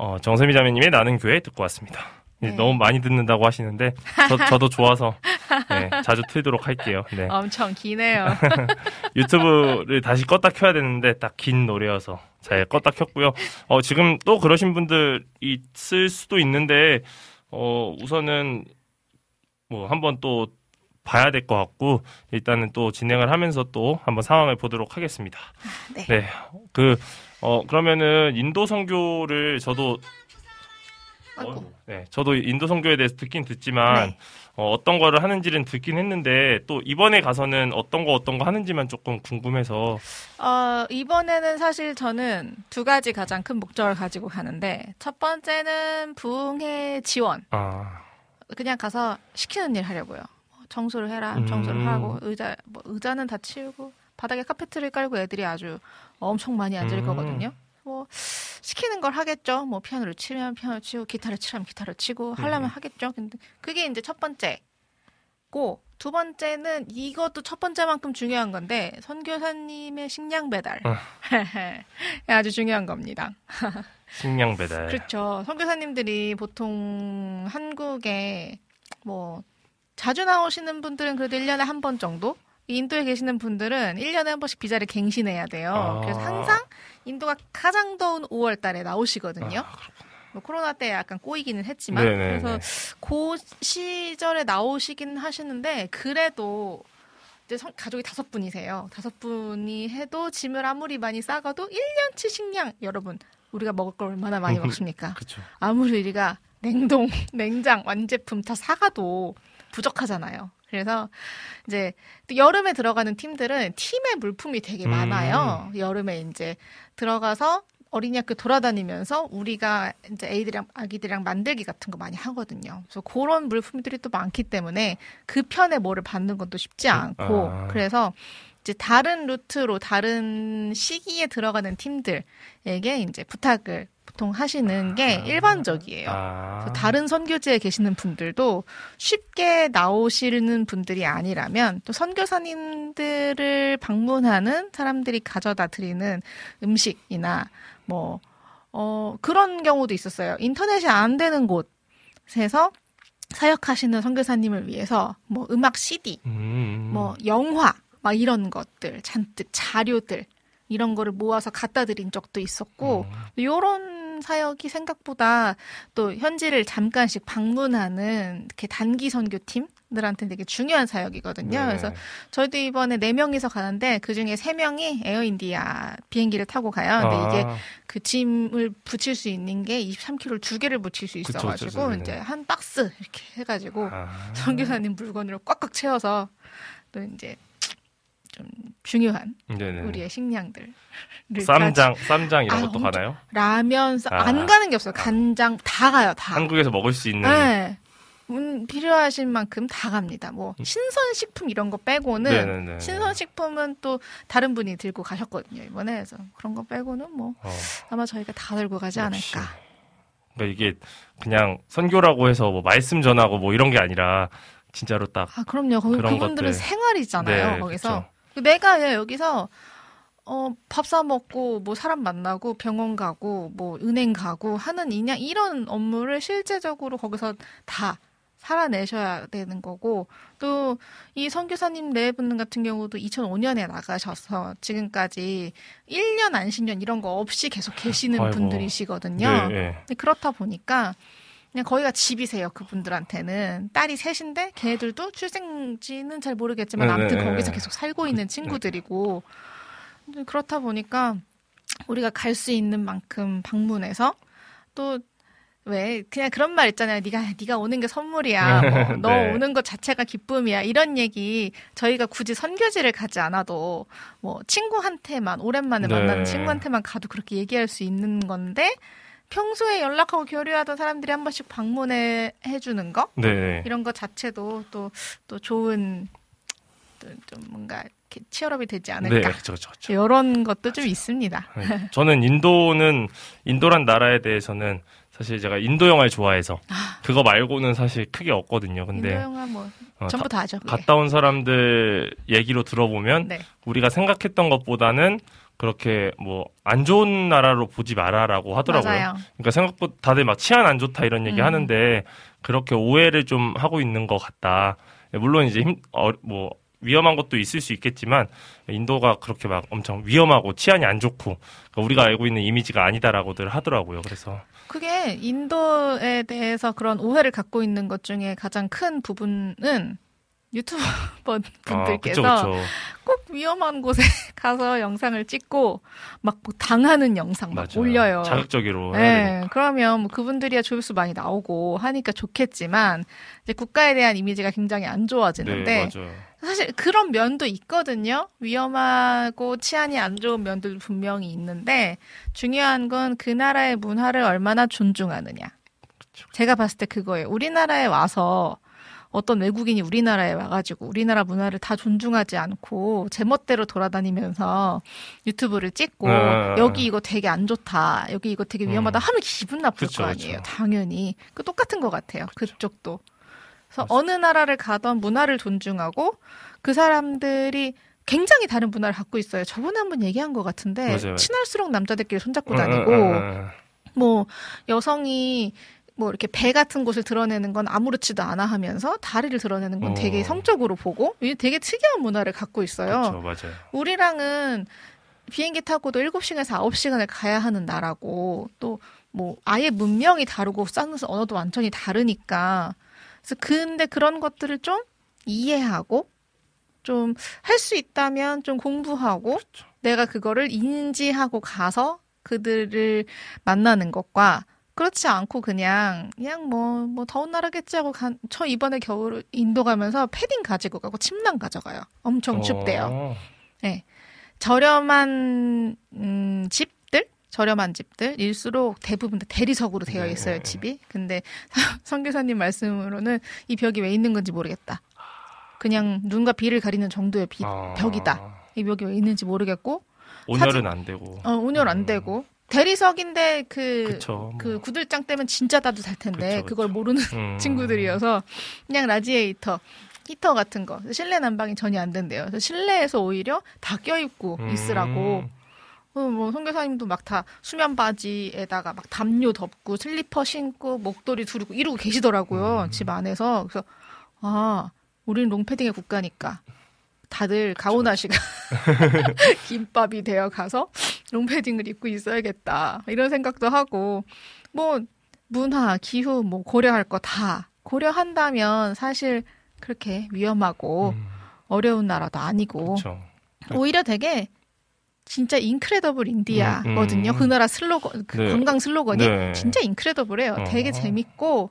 어, 정세미 자매님의 나는 교회 듣고 왔습니다. 네, 네. 너무 많이 듣는다고 하시는데 저, 저도 좋아서 네, 자주 틀도록 할게요. 네. 엄청 기네요. 유튜브를 다시 껐다 켜야 되는데 딱 긴 노래여서 잘 껐다 켰고요. 어, 지금 또 그러신 분들 있을 수도 있는데 어, 우선은 뭐 한번 또 봐야 될 것 같고 일단은 또 진행을 하면서 또 한번 상황을 보도록 하겠습니다. 네. 그 어, 그러면은 인도 선교를 저도. 어, 네, 저도 인도 선교에 대해서 듣긴 듣지만 네. 어, 어떤 거를 하는지는 듣긴 했는데 또 이번에 가서는 어떤 거 어떤 거 하는지만 조금 궁금해서 어, 이번에는 사실 저는 두 가지 가장 큰 목적을 가지고 가는데 첫 번째는 부흥회 지원. 아, 그냥 가서 시키는 일 하려고요. 뭐 청소를 해라, 음. 청소를 하고 의자 뭐 의자는 다 치우고 바닥에 카페트를 깔고 애들이 아주 엄청 많이 앉을 음. 거거든요. 뭐 시키는 걸 하겠죠. 뭐 피아노를 치면 피아노 치고 기타를 치려면 기타를 치고 하려면 음. 하겠죠. 근데 그게 이제 첫 번째고 두 번째는 이것도 첫 번째만큼 중요한 건데 선교사님의 식량 배달 어. 아주 중요한 겁니다. 식량 배달. 그렇죠. 선교사님들이 보통 한국에 뭐 자주 나오시는 분들은 그래도 1년에 한 번 정도? 이 인도에 계시는 분들은 1년에 한 번씩 비자를 갱신해야 돼요. 아. 그래서 항상 인도가 가장 더운 5월 달에 나오시거든요. 아, 뭐 코로나 때 약간 꼬이기는 했지만 네네네. 그래서 그 시절에 나오시긴 하시는데 그래도 이제 성- 가족이 다섯 분이세요. 다섯 분이 해도 짐을 아무리 많이 싸가도 1년치 식량 여러분 우리가 먹을 걸 얼마나 많이 음, 먹습니까? 아무리 우리가 냉동, 냉장, 완제품 다 사가도 부족하잖아요. 그래서 이제 또 여름에 들어가는 팀들은 팀의 물품이 되게 음. 많아요. 여름에 이제 들어가서 어린이 학교 돌아다니면서 우리가 이제 애들이랑 아기들이랑 만들기 같은 거 많이 하거든요. 그래서 그런 물품들이 또 많기 때문에 그 편에 뭐를 받는 것도 쉽지 않고 아. 그래서 이제 다른 루트로 다른 시기에 들어가는 팀들에게 이제 부탁을 보통 하시는 게 아. 일반적이에요. 아, 다른 선교지에 계시는 분들도 쉽게 나오시는 분들이 아니라면 또 선교사님들을 방문하는 사람들이 가져다 드리는 음식이나 뭐, 어, 그런 경우도 있었어요. 인터넷이 안 되는 곳에서 사역하시는 선교사님을 위해서 뭐 음악 CD, 음, 뭐 영화 막 이런 것들 잔뜩 자료들 이런 거를 모아서 갖다 드린 적도 있었고 음. 요런 사역이 생각보다 또 현지를 잠깐씩 방문하는 이렇게 단기 선교팀 들한테 되게 중요한 사역이거든요. 네. 그래서 저희도 이번에 네 명이서 가는데 그 중에 세 명이 에어인디아 비행기를 타고 가요. 근데 이게 아, 그 짐을 붙일 수 있는 게 23kg 두 개를 붙일 수 있어가지고 그쵸. 이제 한 박스 이렇게 해가지고 아. 선교사님 물건으로 꽉꽉 채워서 또 이제 좀 중요한 네네. 우리의 식량들 쌈장, 쌈장 이런 아, 것도 엄청- 가나요? 라면 쌈- 아. 안 가는 게 없어요 간장 다 가요 다 한국에서 먹을 수 있는 네. 음, 필요하신 만큼 다 갑니다 뭐 신선 식품 이런 거 빼고는 음. 네네네. 신선 식품은 또 다른 분이 들고 가셨거든요 이번에 그래서 그런 거 빼고는 뭐 어, 아마 저희가 다 들고 가지 역시. 않을까 그러니까 이게 그냥 선교라고 해서 뭐 말씀 전하고 뭐 이런 게 아니라 진짜로 딱 아, 그럼요. 거기 그런 그분들은 것들. 생활이잖아요. 네, 거기서. 내가 여기서 어, 밥 사 먹고 뭐 사람 만나고 병원 가고 뭐 은행 가고 하는 그냥 이런 업무를 실제적으로 거기서 다 살아내셔야 되는 거고 또 이 선교사님 네 분 같은 경우도 2005년에 나가셔서 지금까지 1년 안식년 이런 거 없이 계속 계시는 아이고. 분들이시거든요. 네, 네. 그렇다 보니까 그냥 거기가 집이세요 그분들한테는 딸이 셋인데 걔네들도 출생지는 잘 모르겠지만 네, 아무튼 네, 거기서 네. 계속 살고 있는 친구들이고 근데 그렇다 보니까 우리가 갈 수 있는 만큼 방문해서 또왜 그냥 그런 말 있잖아요. 네가 네가 오는 게 선물이야. 뭐, 너 네. 오는 것 자체가 기쁨이야. 이런 얘기 저희가 굳이 선교지를 가지 않아도 뭐 친구한테만 오랜만에 네. 만나는 친구한테만 가도 그렇게 얘기할 수 있는 건데 평소에 연락하고 교류하던 사람들이 한 번씩 방문해 해주는 거 네, 네. 이런 것 자체도 또 또 좋은 또 좀 뭔가 이렇게 치열업이 되지 네, 않을까 그렇죠, 그렇죠. 이런 것도 좀 있습니다. 네. 저는 인도는 인도란 나라에 대해서는 사실 제가 인도 영화를 좋아해서 그거 말고는 사실 크게 없거든요. 인도 근데 영화 뭐 어, 전부 다 하죠. 그게. 갔다 온 사람들 얘기로 들어보면 네. 우리가 생각했던 것보다는 그렇게 뭐 안 좋은 나라로 보지 마라라고 하더라고요. 맞아요. 그러니까 생각보다 다들 막 치안 안 좋다 이런 얘기 음. 하는데 그렇게 오해를 좀 하고 있는 것 같다. 물론 이제 힘, 어, 뭐 위험한 것도 있을 수 있겠지만 인도가 그렇게 막 엄청 위험하고 치안이 안 좋고 그러니까 우리가 알고 있는 이미지가 아니다라고들 하더라고요. 그래서 그게 인도에 대해서 그런 오해를 갖고 있는 것 중에 가장 큰 부분은 유튜버 아, 그쵸, 분들께서 그쵸. 꼭 위험한 곳에 가서 영상을 찍고 막뭐 당하는 영상 막 맞아요. 올려요. 자극적으로. 네. 그러면 뭐 그분들이야 조회수 많이 나오고 하니까 좋겠지만 이제 국가에 대한 이미지가 굉장히 안 좋아지는데 네. 사실 그런 면도 있거든요. 위험하고 치안이 안 좋은 면들도 분명히 있는데 중요한 건 그 나라의 문화를 얼마나 존중하느냐. 제가 봤을 때 그거예요. 우리나라에 와서 어떤 외국인이 우리나라에 와가지고 우리나라 문화를 다 존중하지 않고 제멋대로 돌아다니면서 유튜브를 찍고 네. 여기 이거 되게 안 좋다 여기 이거 되게 위험하다 음. 하면 기분 나쁠 그쵸, 거 아니에요 그쵸. 당연히 그 똑같은 것 같아요 그쪽도 그래서 어느 나라를 가던 문화를 존중하고 그 사람들이 굉장히 다른 문화를 갖고 있어요 저번에 한번 얘기한 것 같은데 맞아요. 친할수록 남자들끼리 손잡고 응, 다니고 응. 뭐 여성이 뭐 이렇게 배 같은 곳을 드러내는 건 아무렇지도 않아 하면서 다리를 드러내는 건 되게 어. 성적으로 보고 이게 되게 특이한 문화를 갖고 있어요. 그쵸, 맞아요. 우리랑은 비행기 타고도 7시간에서 9시간을 가야 하는 나라고 또 뭐 아예 문명이 다르고 쓰는 언어도 완전히 다르니까 그래서 근데 그런 것들을 좀 이해하고 좀 할 수 있다면 좀 공부하고 그렇죠. 내가 그거를 인지하고 가서 그들을 만나는 것과 그렇지 않고 그냥 그냥 뭐뭐 더운 나라겠지 하고 간, 저 이번에 겨울 인도 가면서 패딩 가지고 가고 침낭 가져가요. 엄청 춥대요. 어, 저렴한 음, 집들 저렴한 집들일수록 대부분 다 대리석으로 되어 네. 있어요 집이. 근데 선교사님 말씀으로는 이 벽이 왜 있는 건지 모르겠다. 그냥 눈과 비를 가리는 정도의 비, 아. 벽이다. 이 벽이 왜 있는지 모르겠고 온열은 안 되고. 어, 온열 안 음. 되고 대리석인데 그 그쵸. 그 구들장 때면 진짜 따뜻할 텐데 그쵸, 그걸 그쵸. 모르는 음. 친구들이어서 그냥 라지에이터 히터 같은 거 실내 난방이 전혀 안 된대요. 그래서 실내에서 오히려 다 껴입고 음. 있으라고. 어, 뭐 선교사님도 막 다 수면 바지에다가 막 담요 덮고 슬리퍼 신고 목도리 두르고 이러고 계시더라고요 음. 집 안에서. 그래서 아 우리는 롱패딩의 국가니까 다들 가오나시가 김밥이 되어 가서 롱패딩을 입고 있어야겠다 이런 생각도 하고 뭐 문화 기후 뭐 고려할 거 다 고려한다면 사실 그렇게 위험하고 음, 어려운 나라도 아니고 그쵸. 오히려 되게 진짜 인크레더블 인디아거든요. 음, 음. 그 나라 슬로건, 그 네. 관광 슬로건이 네. 진짜 인크레더블해요. 어. 되게 재밌고,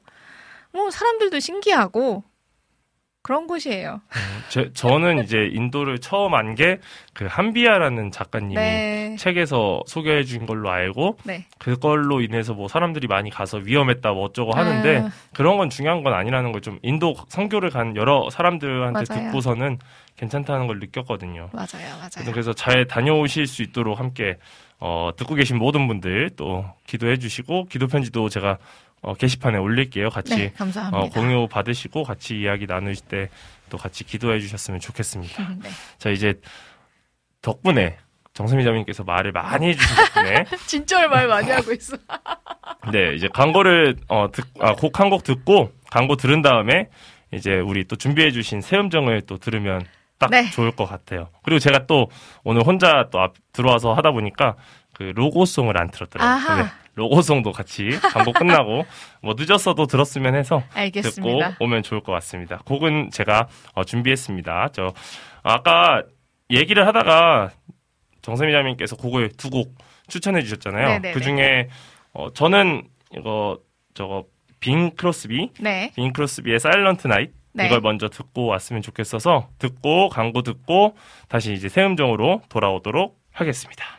뭐 사람들도 신기하고 그런 곳이에요. 제, 저는 이제 인도를 처음 안 게 그 한비아라는 작가님이 네, 책에서 소개해 준 걸로 알고 네. 그걸로 인해서 뭐 사람들이 많이 가서 위험했다 뭐 어쩌고 하는데 아, 그런 건 중요한 건 아니라는 걸 좀 인도 선교를 간 여러 사람들한테 맞아요. 듣고서는 괜찮다는 걸 느꼈거든요. 맞아요, 맞아요. 그래서 잘 다녀오실 수 있도록 함께 어, 듣고 계신 모든 분들 또 기도해 주시고 기도 편지도 제가 어, 게시판에 올릴게요. 같이 네, 감사합니다. 어, 공유 받으시고 같이 이야기 나누실 때 또 같이 기도해 주셨으면 좋겠습니다. 네. 자 이제 덕분에 정선미 자님께서 말을 많이 해주신 덕분에 진짜 말 많이 하고 있어. 네 이제 광고를 어, 곡한 곡 듣고 광고 들은 다음에 이제 우리 또 준비해 주신 새 음정을 또 들으면 딱 네. 좋을 것 같아요. 그리고 제가 또 오늘 혼자 또 앞 들어와서 하다 보니까 그 로고송을 안 틀었더라고요. 네, 로고송도 같이 광고 끝나고 뭐 늦었어도 들었으면 해서 듣고 알겠습니다. 오면 좋을 것 같습니다. 곡은 제가 어, 준비했습니다. 저 아까 얘기를 하다가 정세미 자님께서 곡을 두 곡 추천해 주셨잖아요. 네네네. 그 중에 어, 저는 이거 저거 Bing Crosby 네. Bing Crosby의 Silent Night 네. 이걸 먼저 듣고 왔으면 좋겠어서 듣고 광고 듣고 다시 이제 새 음정으로 돌아오도록 하겠습니다.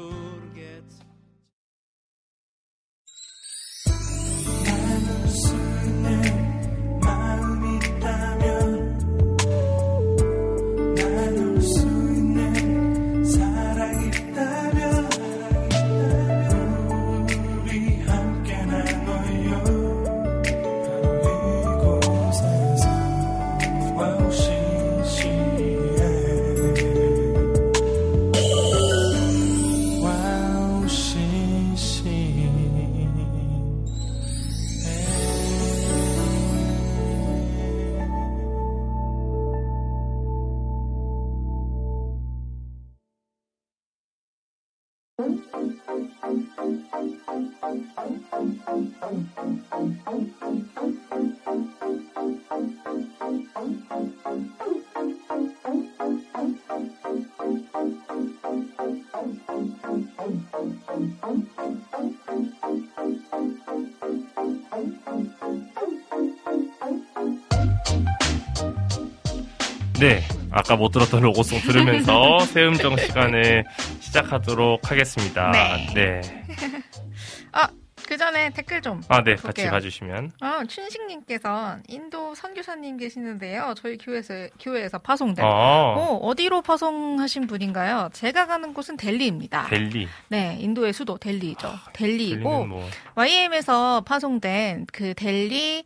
아까 못 들었던 로고송 들으면서 새음정 시간을 시작하도록 하겠습니다. 네. 네. 아, 그 전에 댓글 좀. 아, 네, 같이 볼게요. 봐주시면. 아, 춘식님께서 인도 선교사님 계시는데요. 저희 교회에서, 교회에서 파송된. 아, 어, 어디로 파송하신 분인가요? 제가 가는 곳은 델리입니다. 델리. 네, 인도의 수도 델리죠. 델리이고, 델리는 뭐, YM에서 파송된 그 델리,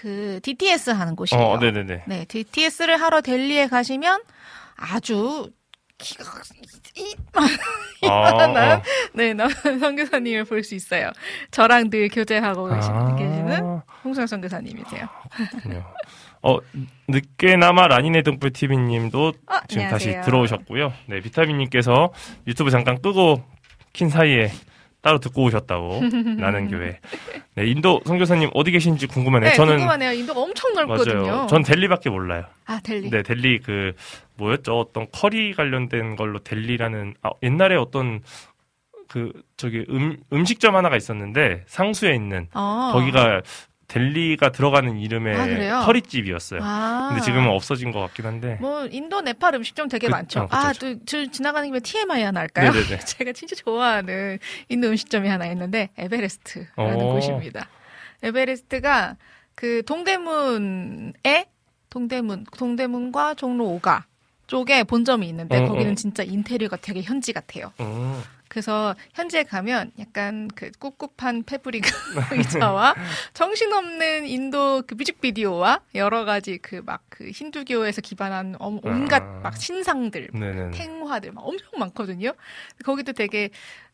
그 DTS 하는 곳이에요. 어, 네네네. 네, DTS를 하러 델리에 가시면 아주 기가 이 이만한 어. 네 남은 선교사님을 볼 수 있어요. 저랑 늘 교제하고 계시, 아. 계시는 홍수영 선교사님이세요. 어, 늦게나마 라니네 등불 TV님도 어, 지금 다시 안녕하세요. 들어오셨고요. 네, 비타민님께서 유튜브 잠깐 끄고 킨 사이에 따로 듣고 오셨다고 나는 교회. 네, 인도 선교사님 어디 계신지 궁금하네요. 네, 저는 궁금하네요. 인도가 엄청 넓거든요. 맞아요. 전 델리밖에 몰라요. 아 델리. 네, 델리 그 뭐였죠? 어떤 커리 관련된 걸로 델리라는 아, 옛날에 어떤 그 저기 음 음식점 하나가 있었는데 상수에 있는 아. 거기가 델리가 들어가는 이름의 아? 커리집이었어요. 아. 근데 지금은 없어진 것 같긴 한데. 뭐 인도 네팔 음식점 되게 그- 많죠. 어, 아. 또저 지나가는 김에 TMI 하나 할까요? 네네네. 제가 진짜 좋아하는 인도 음식점이 하나 있는데 에베레스트라는 오. 곳입니다. 에베레스트가 그 동대문에 동대문 동대문과 종로 5가 쪽에 본점이 있는데 어, 거기는 어. 진짜 인테리어가 되게 현지 같아요. 음. 그래서 현지에 가면 약간 그 꿉꿉한 fabric 의자와 정신없는 인도 그 뮤직비디오와 여러 가지 그 막 그 힌두교에서 기반한 어- 온갖 아. 막 신상들, 네네. 탱화들 막 엄청 많거든요. 거기도 되게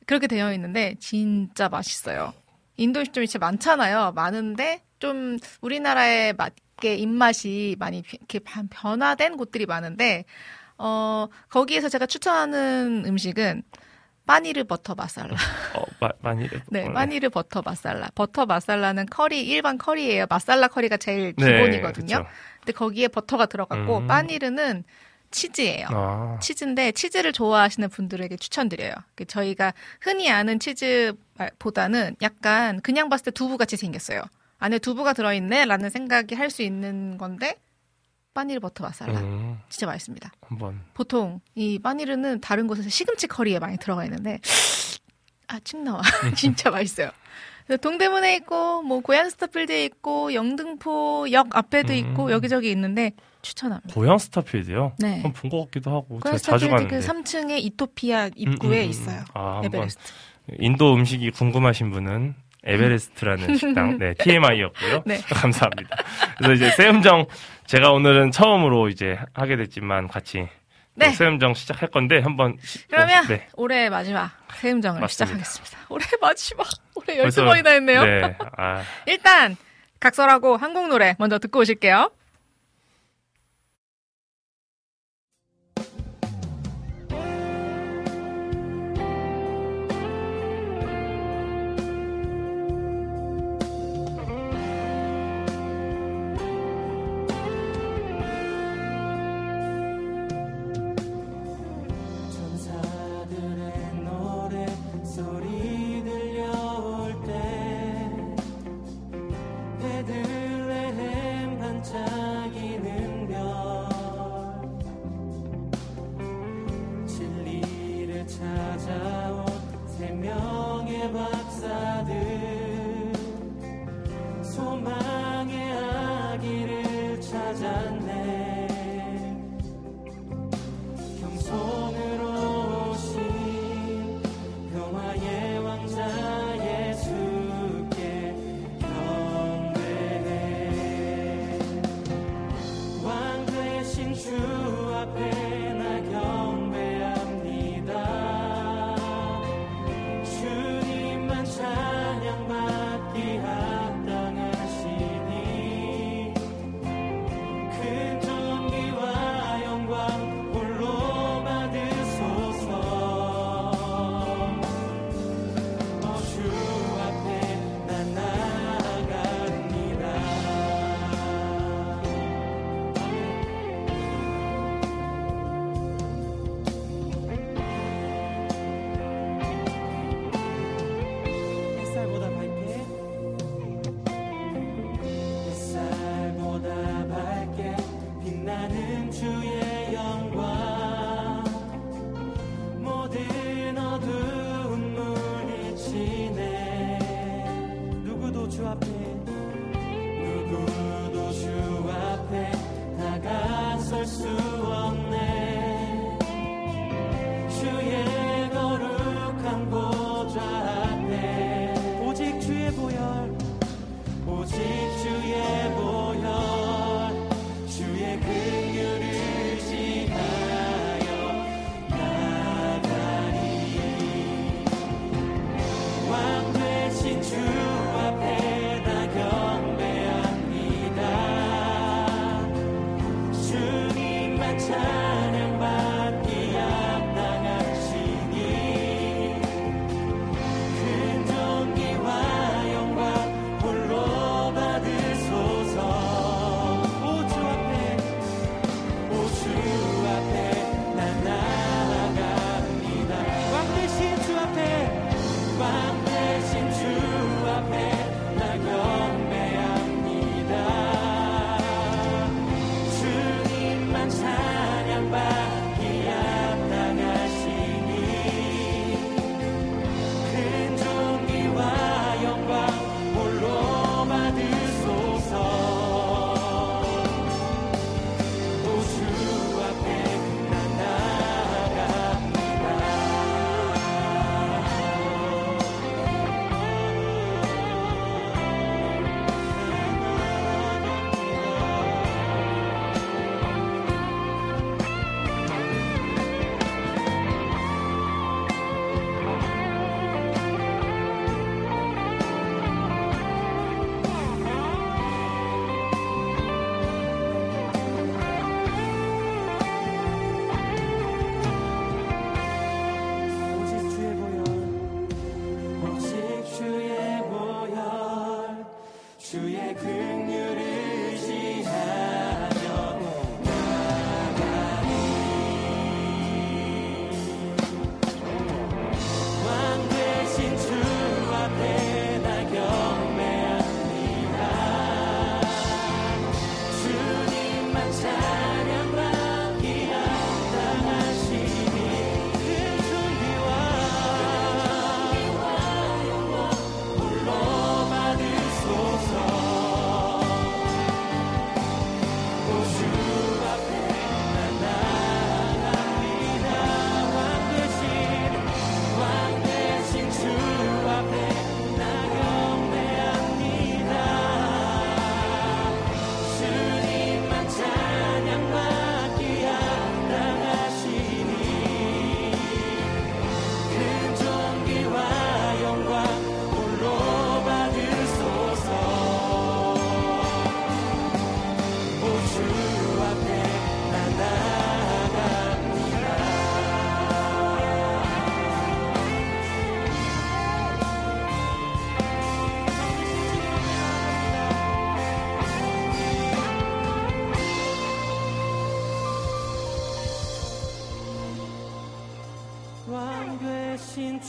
그렇게 되어 있는데 진짜 맛있어요. 인도 음식점이 진짜 많잖아요. 많은데 좀 우리나라에 맞게 입맛이 많이 비- 이렇게 반- 변화된 곳들이 많은데 어 거기에서 제가 추천하는 음식은 paneer butter masala. 어, 마, 많이. 네, 어, paneer butter masala. butter masala는 커리 일반 커리예요. masala 커리가 제일 네, 기본이거든요. 그쵸. 근데 거기에 버터가 들어갔고 음. paneer는 치즈예요. 아, 치즈인데 치즈를 좋아하시는 분들에게 추천드려요. 그 저희가 흔히 아는 치즈보다는 약간 그냥 봤을 때 두부 같이 생겼어요. 안에 두부가 들어있네라는 생각이 할 수 있는 건데 빠니르 버터 마살라. 음, 진짜 맛있습니다. 한번 보통 이 빠니르는 다른 곳에서 시금치 커리에 많이 들어가 있는데 아, 침 나와. 진짜 맛있어요. 동대문에 있고 뭐 고양 스타필드에 있고 영등포 역 앞에도 음. 있고 여기저기 있는데 추천합니다. 고양 스타필드요. 네. 한번 본 것 같기도 하고 제가 자주 스타필드 가는데. 그 3층에 잇토피아 음, 입구에 음, 음. 있어요. 아, 에베레스트. 인도 음식이 궁금하신 분은 에베레스트라는 식당, 네, TMI였고요. 네. 감사합니다. 그래서 이제 세음정, 제가 오늘은 처음으로 이제 하게 됐지만 같이 또 네. 세음정 시작할 건데 한번. 시- 그러면 어, 네. 올해 마지막 세음정을 맞습니다. 시작하겠습니다. 올해 마지막. 올해 벌써- 12번이나 했네요. 네. 아, 일단 각설하고 한국 노래 먼저 듣고 오실게요.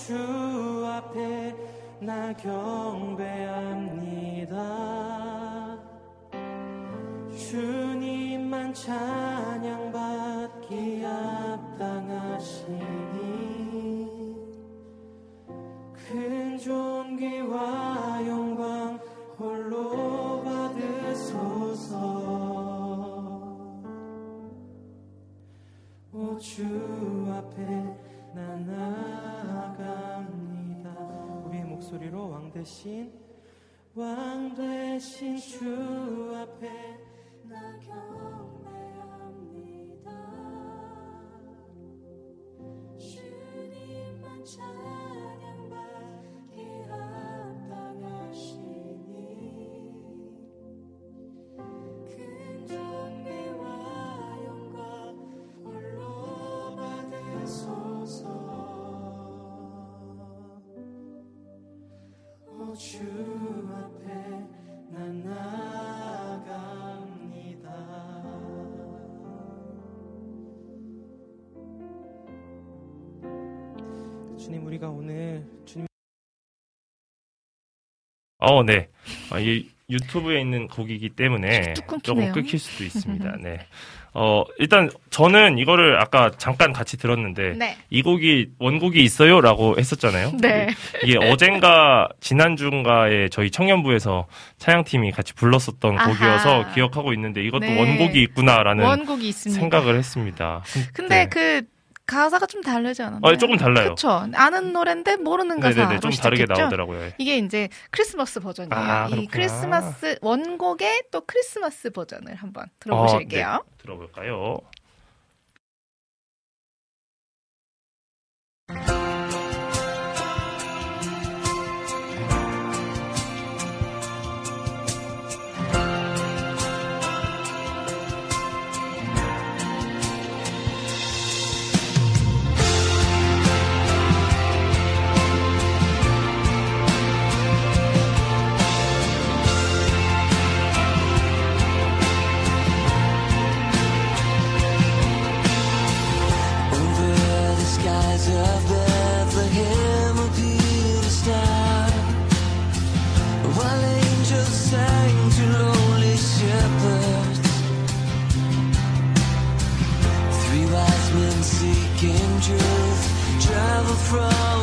주 앞에 나경 목 주님 우리가 오늘 주님 어, 네. 아, 이 유튜브에 있는 곡이기 때문에 뚝 조금. 끊길 수도 있습니다. 네. 어, 일단 저는 이거를 아까 잠깐 같이 들었는데 네. 이 곡이 원곡이 있어요라고 했었잖아요. 네. 이게 어젠가 지난주인가에 저희 청년부에서 차양팀이 같이 불렀었던 아하. 곡이어서 기억하고 있는데 이것도 네. 원곡이 있구나라는 원곡이 있습니다. 생각을 했습니다. 근데 네. 그 가사가 좀 다르지 않았나요? 어, 조금 달라요. 그렇죠. 아는 노래인데 모르는 가사로 네네네 좀 다르게 시작했죠? 나오더라고요. 이게 이제 크리스마스 버전이에요. 아, 이. 크리스마스 원곡의 또 크리스마스 버전을 한번 들어보실게요. 어, 네. 들어볼까요? control.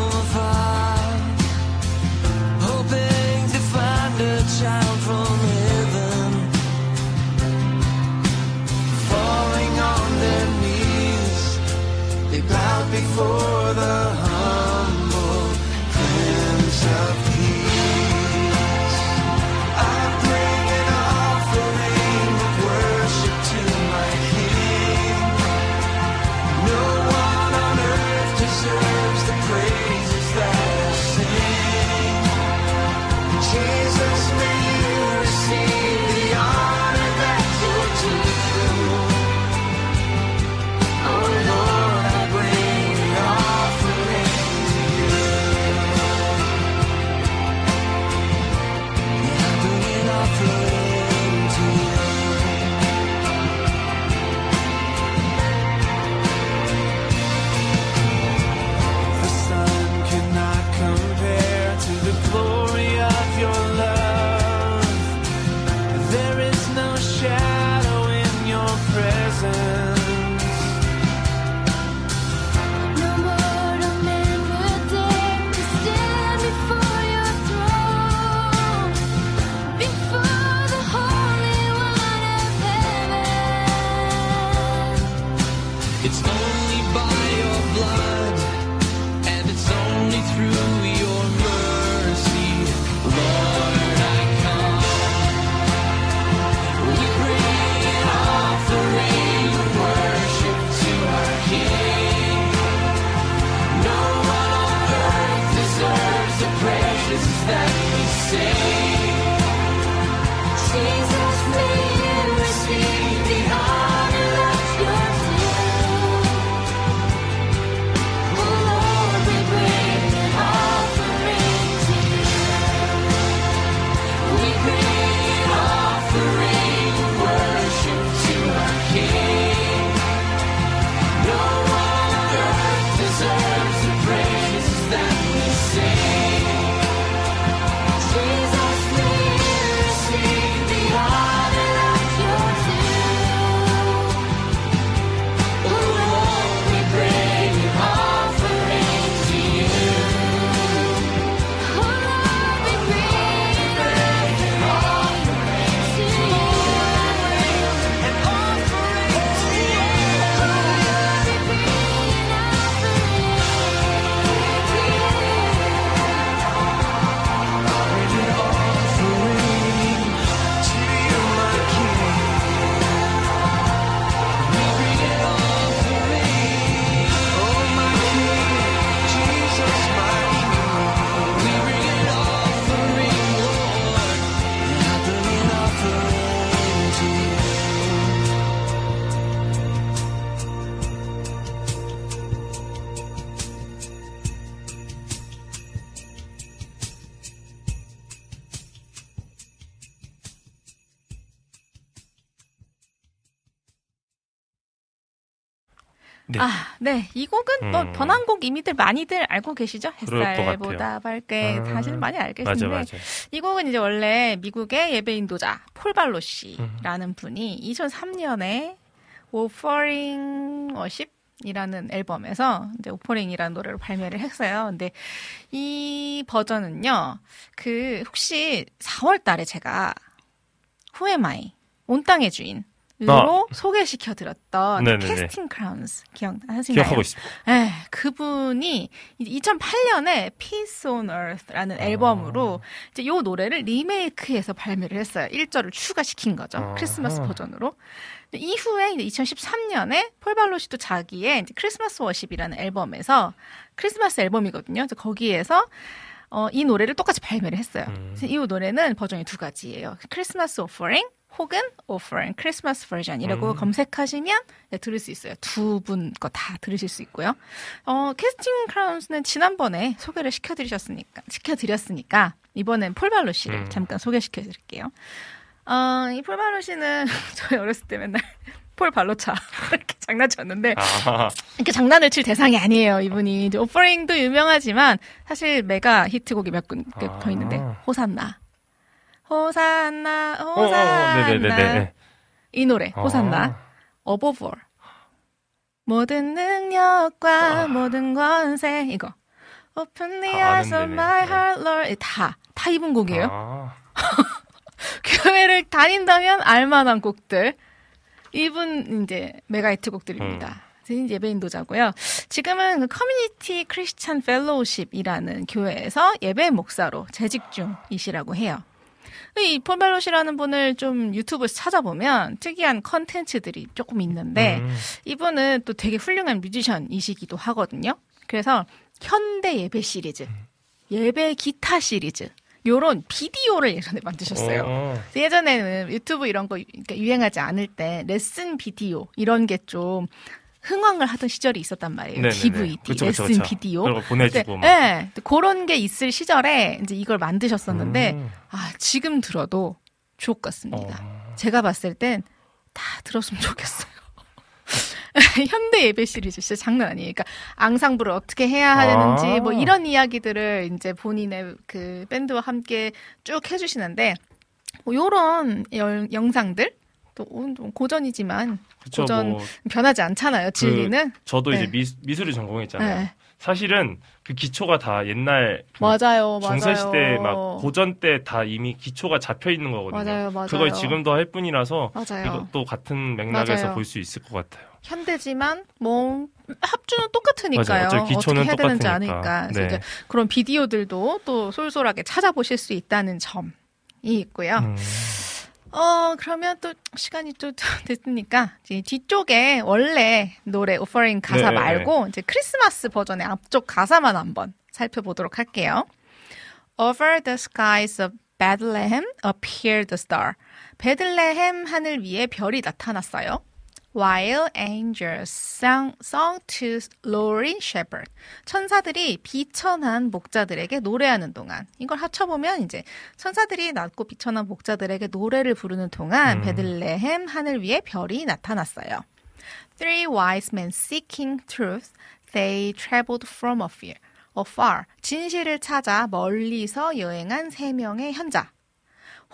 네. 이 곡은 뭐 음. 번안곡 이미들 많이들 알고 계시죠? 햇살보다. 밝게 아. 사실 많이 알겠는데 맞아, 맞아. 이 곡은 이제 원래 미국의 예배 인도자 폴 발로 음. 씨라는 분이 2003년에 Offering Worship 이라는 앨범에서 이제 Offering이라는 노래를 발매를 했어요. 근데 이 버전은요. 그 혹시 4월 달에 제가 Who Am I 온 땅의 주인 소개시켜 드렸던 아. 네네네. Casting Crowns 기억하시나요? 기억하고 있습니다. 네, 그분이 2008년에 Peace on Earth라는 아. 앨범으로 이제 요 노래를 리메이크해서 발매를 했어요. 1절을 추가시킨 거죠. 아하. 크리스마스 버전으로. 이후에 이제 2013년에 폴 발로시도 자기의 Christmas Worship이라는 앨범에서 크리스마스 앨범이거든요. 거기에서 어, 이 노래를 똑같이 발매를 했어요. 음. 이 노래는 버전이 두 가지예요. Christmas Offering 혹은 Offering 크리스마스 버전이라고 음. 검색하시면 네, 들을 수 있어요. 두 분 거 다 들으실 수 있고요. 어, Casting Crowns는 지난번에 소개를 시켜드리셨으니까, 시켜드렸으니까, 이번엔 폴발로 씨를 음. 잠깐 소개시켜드릴게요. 어, 이 폴발로 씨는 저희 어렸을 때 맨날 폴 발로차 이렇게 장난쳤는데 아, 이렇게 장난을 칠 대상이 아니에요. 이분이 이제 Offering도 유명하지만 사실 메가 히트곡이 몇 군데 아. 있는데 호산나, 호산나, 어, 어, 어, 호산나 네네네네. 이 노래 호산나, 아. Above All 모든 능력과 모든 권세 이거 Open the 다 eyes of 아는데네. my 네. heart, Lord 다다 이분 곡이에요. 아, 교회를 다닌다면 알만한 곡들. 이분 이제 메가히트 곡들입니다. 음. 진 예배인도자고요. 지금은 그 Community Christian Fellowship이라는 교회에서 예배 목사로 재직 중이시라고 해요. 이 폴벨로시라는 분을 좀 유튜브에서 찾아보면 특이한 컨텐츠들이 조금 있는데 음. 이분은 또 되게 훌륭한 뮤지션이시기도 하거든요. 그래서 현대 예배 시리즈, 예배 기타 시리즈 요런 비디오를 예전에 만드셨어요. 어. 그래서 예전에는 유튜브 이런 거 그러니까 유행하지 않을 때 레슨 비디오 이런 게 좀 흥황을 하던 시절이 있었단 말이에요. 네네네. DVD, 그쵸, 그쵸, 레슨 그쵸. 비디오. 그런 거 보내주고 막. 네, 그런 게 있을 시절에 이제 이걸 만드셨었는데 음. 아 지금 들어도 주옥 같습니다. 어. 제가 봤을 땐 다 들었으면 좋겠어요. 현대 예배 시리즈 진짜 장난 아니에요. 그러니까 앙상블을 어떻게 해야 하는지 아. 뭐 이런 이야기들을 이제 본인의 그 밴드와 함께 쭉 해주시는데 뭐 요런 열- 영상들 또 좀 고전이지만 그쵸, 고전 뭐, 변하지 않잖아요. 진리는 저도 이제 네. 미, 미술을 전공했잖아요. 네. 사실은 그 기초가 다 옛날 그 맞아요. 중세시대 막 고전 때 다 이미 기초가 잡혀 있는 거거든요. 맞아요, 맞아요. 그걸 지금도 할 뿐이라서 맞아요. 이것도 같은 맥락에서. 볼 수 있을 것 같아요. 현대지만 뭐 합주는 똑같으니까요. 맞아요. 기초는 어떻게 해야 되는지 똑같으니까. 아니까. 네. 이제 그런 비디오들도 또 쏠쏠하게 찾아보실 수 있다는 점이 있고요. 음. 어 그러면 또 시간이 또 됐으니까 이제 뒤쪽에 원래 노래 오퍼링 가사 네. 말고 이제 크리스마스 버전의 앞쪽 가사만 한번 살펴보도록 할게요. Over the skies of Bethlehem appeared the star. 베들레헴 하늘 위에 별이 나타났어요. While angels sang, sung to lowly shepherd. 천사들이 비천한 목자들에게 노래하는 동안. 이걸 합쳐보면 이제 천사들이 낮고 비천한 목자들에게 노래를 부르는 동안 음. 베들레헴 하늘 위에 별이 나타났어요. Three wise men seeking truth, they traveled from afar. afar. 진실을 찾아 멀리서 여행한 세 명의 현자.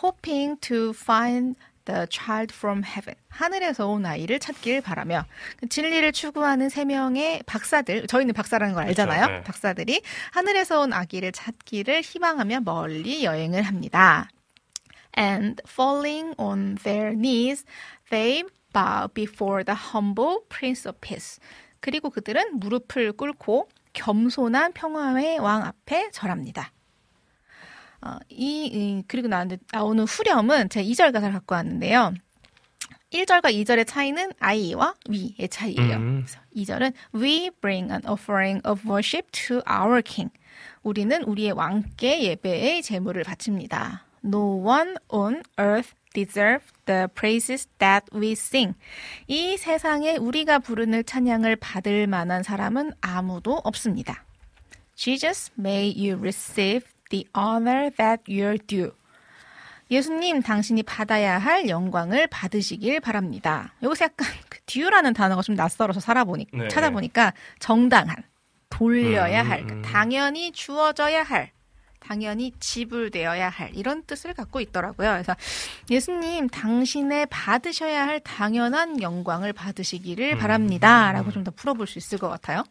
hoping to find the child from heaven. 하늘에서 온 아이를 찾기를 바라며 그 진리를 추구하는 세 명의 박사들, 저희는 박사라는 걸 알잖아요. 네. 박사들이 하늘에서 온 아기를 찾기를 희망하며 멀리 여행을 합니다. And falling on their knees, they bow before the humble Prince of Peace. 그리고 그들은 무릎을 꿇고 겸손한 평화의 왕 앞에 절합니다. 어, 이, 이- 그리고 나오는, 나오는 후렴은 제가 2절 가사를 갖고 왔는데요. 1절과 2절의 차이는 아이와 위의 차이예요. 음. 그래서 2절은 We bring an offering of worship to our king. 우리는 우리의 왕께 예배의 제물을 바칩니다. No one on earth deserves the praises that we sing. 이 세상에 우리가 부르는 찬양을 받을 만한 사람은 아무도 없습니다. Jesus, may you receive the honor that you're due. 예수님, 당신이 받아야 할 영광을 받으시길 바랍니다. 여기서 약간 그 듀라는 단어가 좀 낯설어서 살아보니 네. 찾아보니까 정당한, 돌려야 음, 할, 음. 당연히 주어져야 할, 당연히 지불되어야 할 이런 뜻을 갖고 있더라고요. 그래서 예수님, 당신의 받으셔야 할 당연한 영광을 받으시기를 음. 바랍니다라고 좀 더 풀어볼 수 있을 것 같아요.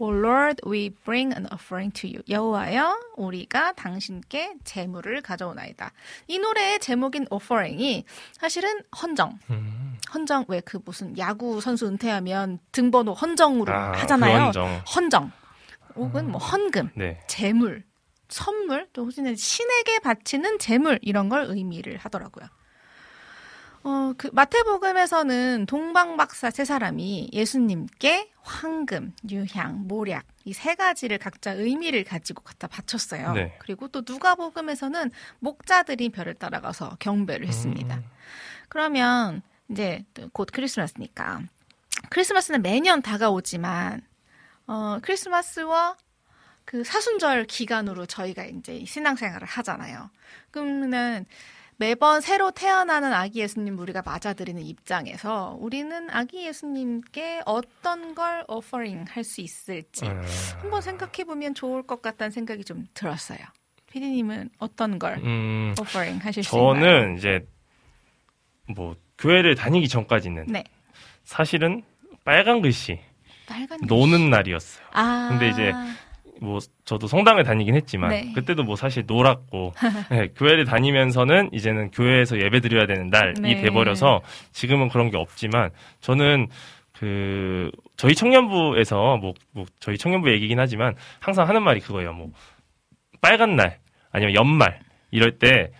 O Lord, we bring an offering to you. 여호와여, 우리가 당신께 제물을 가져오나이다. 이 노래의 제목인 offering이 사실은 헌정. 음. 헌정 왜 그 무슨 야구 선수 은퇴하면 등번호 헌정으로 아, 하잖아요. 그 헌정. 헌정. 혹은 뭐 헌금, 네. 재물, 선물, 또 혹은 신에게 바치는 재물 이런 걸 의미를 하더라고요. 어, 그 마태복음에서는 동방박사 세 사람이 예수님께 황금, 유향, 모략 이 세 가지를 각자 의미를 가지고 갖다 바쳤어요. 네. 그리고 또 누가복음에서는 목자들이 별을 따라가서 경배를 했습니다. 음. 그러면 이제 또곧 크리스마스니까 크리스마스는 매년 다가오지만 어, 크리스마스와 그 사순절 기간으로 저희가 이제 신앙생활을 하잖아요. 그러면은 매번 새로 태어나는 아기 예수님 우리가 맞아들이는 입장에서 우리는 아기 예수님께 어떤 걸 오퍼링 할 수 있을지 음. 한번 생각해 보면 좋을 것 같다는 생각이 좀 들었어요. 피디님은 어떤 걸 음, 오퍼링 하실 수 있나요? 저는 이제 뭐 교회를 다니기 전까지는 네 사실은 빨간 글씨 빨간 노는 날이었어요. 아 근데 이제 뭐 저도 성당을 다니긴 했지만 네. 그때도 뭐 사실 놀았고 네, 교회를 다니면서는 이제는 교회에서 예배 드려야 되는 날이 네. 돼버려서 지금은 그런 게 없지만 저는 그 저희 청년부에서 뭐, 뭐 저희 청년부 얘기긴 하지만 항상 하는 말이 그거예요. 뭐 빨간 날 아니면 연말 이럴 때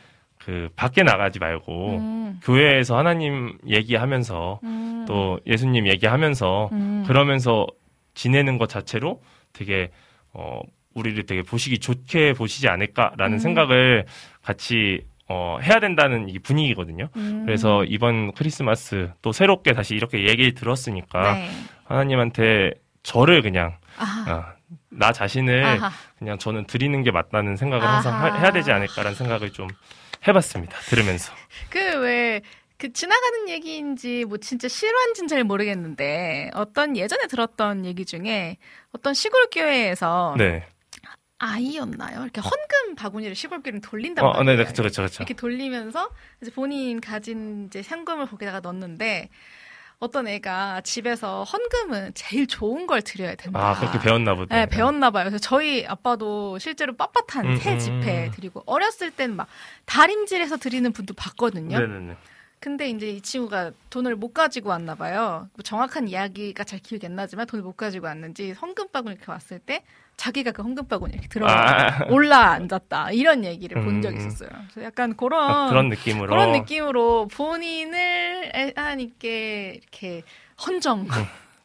그 밖에 나가지 말고 음, 교회에서 하나님 얘기하면서 음, 또 예수님 얘기하면서 음. 그러면서 지내는 것 자체로 되게 어 우리를 되게 보시기 좋게 보시지 않을까라는 음. 생각을 같이 어 해야 된다는 이 분위기거든요. 음. 그래서 이번 크리스마스 또 새롭게 다시 이렇게 얘기를 들었으니까 네. 하나님한테 저를 그냥 아하. 어, 나 자신을 아하. 그냥 저는 드리는 게 맞다는 생각을 항상 아하. 하- 해야 되지 않을까라는 생각을 좀 해봤습니다. 들으면서. 그 왜 그 지나가는 얘기인지 뭐 진짜 실화인지는 잘 모르겠는데 어떤 예전에 들었던 얘기 중에 어떤 시골 교회에서 네. 아이였나요? 이렇게 헌금 바구니를 시골 교회는 돌린단 어, 말이에요. 네, 네, 그쵸, 그쵸, 그쵸. 이렇게 돌리면서 이제 본인 가진 이제 현금을 거기다가 넣는데 어떤 애가 집에서 헌금은 제일 좋은 걸 드려야 된다. 아, 그렇게 배웠나 보다. 네, 배웠나 봐요. 그래서 저희 아빠도 실제로 빳빳한 음, 새 음. 지폐 드리고 어렸을 땐 막 다림질해서 드리는 분도 봤거든요. 네네네. 근데 이제 이 친구가 돈을 못 가지고 왔나 봐요. 뭐 정확한 이야기가 잘 기억이 안 나지만 돈을 못 가지고 왔는지 헌금 바구니 이렇게 왔을 때 자기가 그 헌금 바구니 이렇게 들어가 아. 올라 앉았다 이런 얘기를 본 적이 음. 있었어요. 그래서 약간 그런 아, 그런 느낌으로. 그런 느낌으로 본인을 애- 하나님께 이렇게 헌정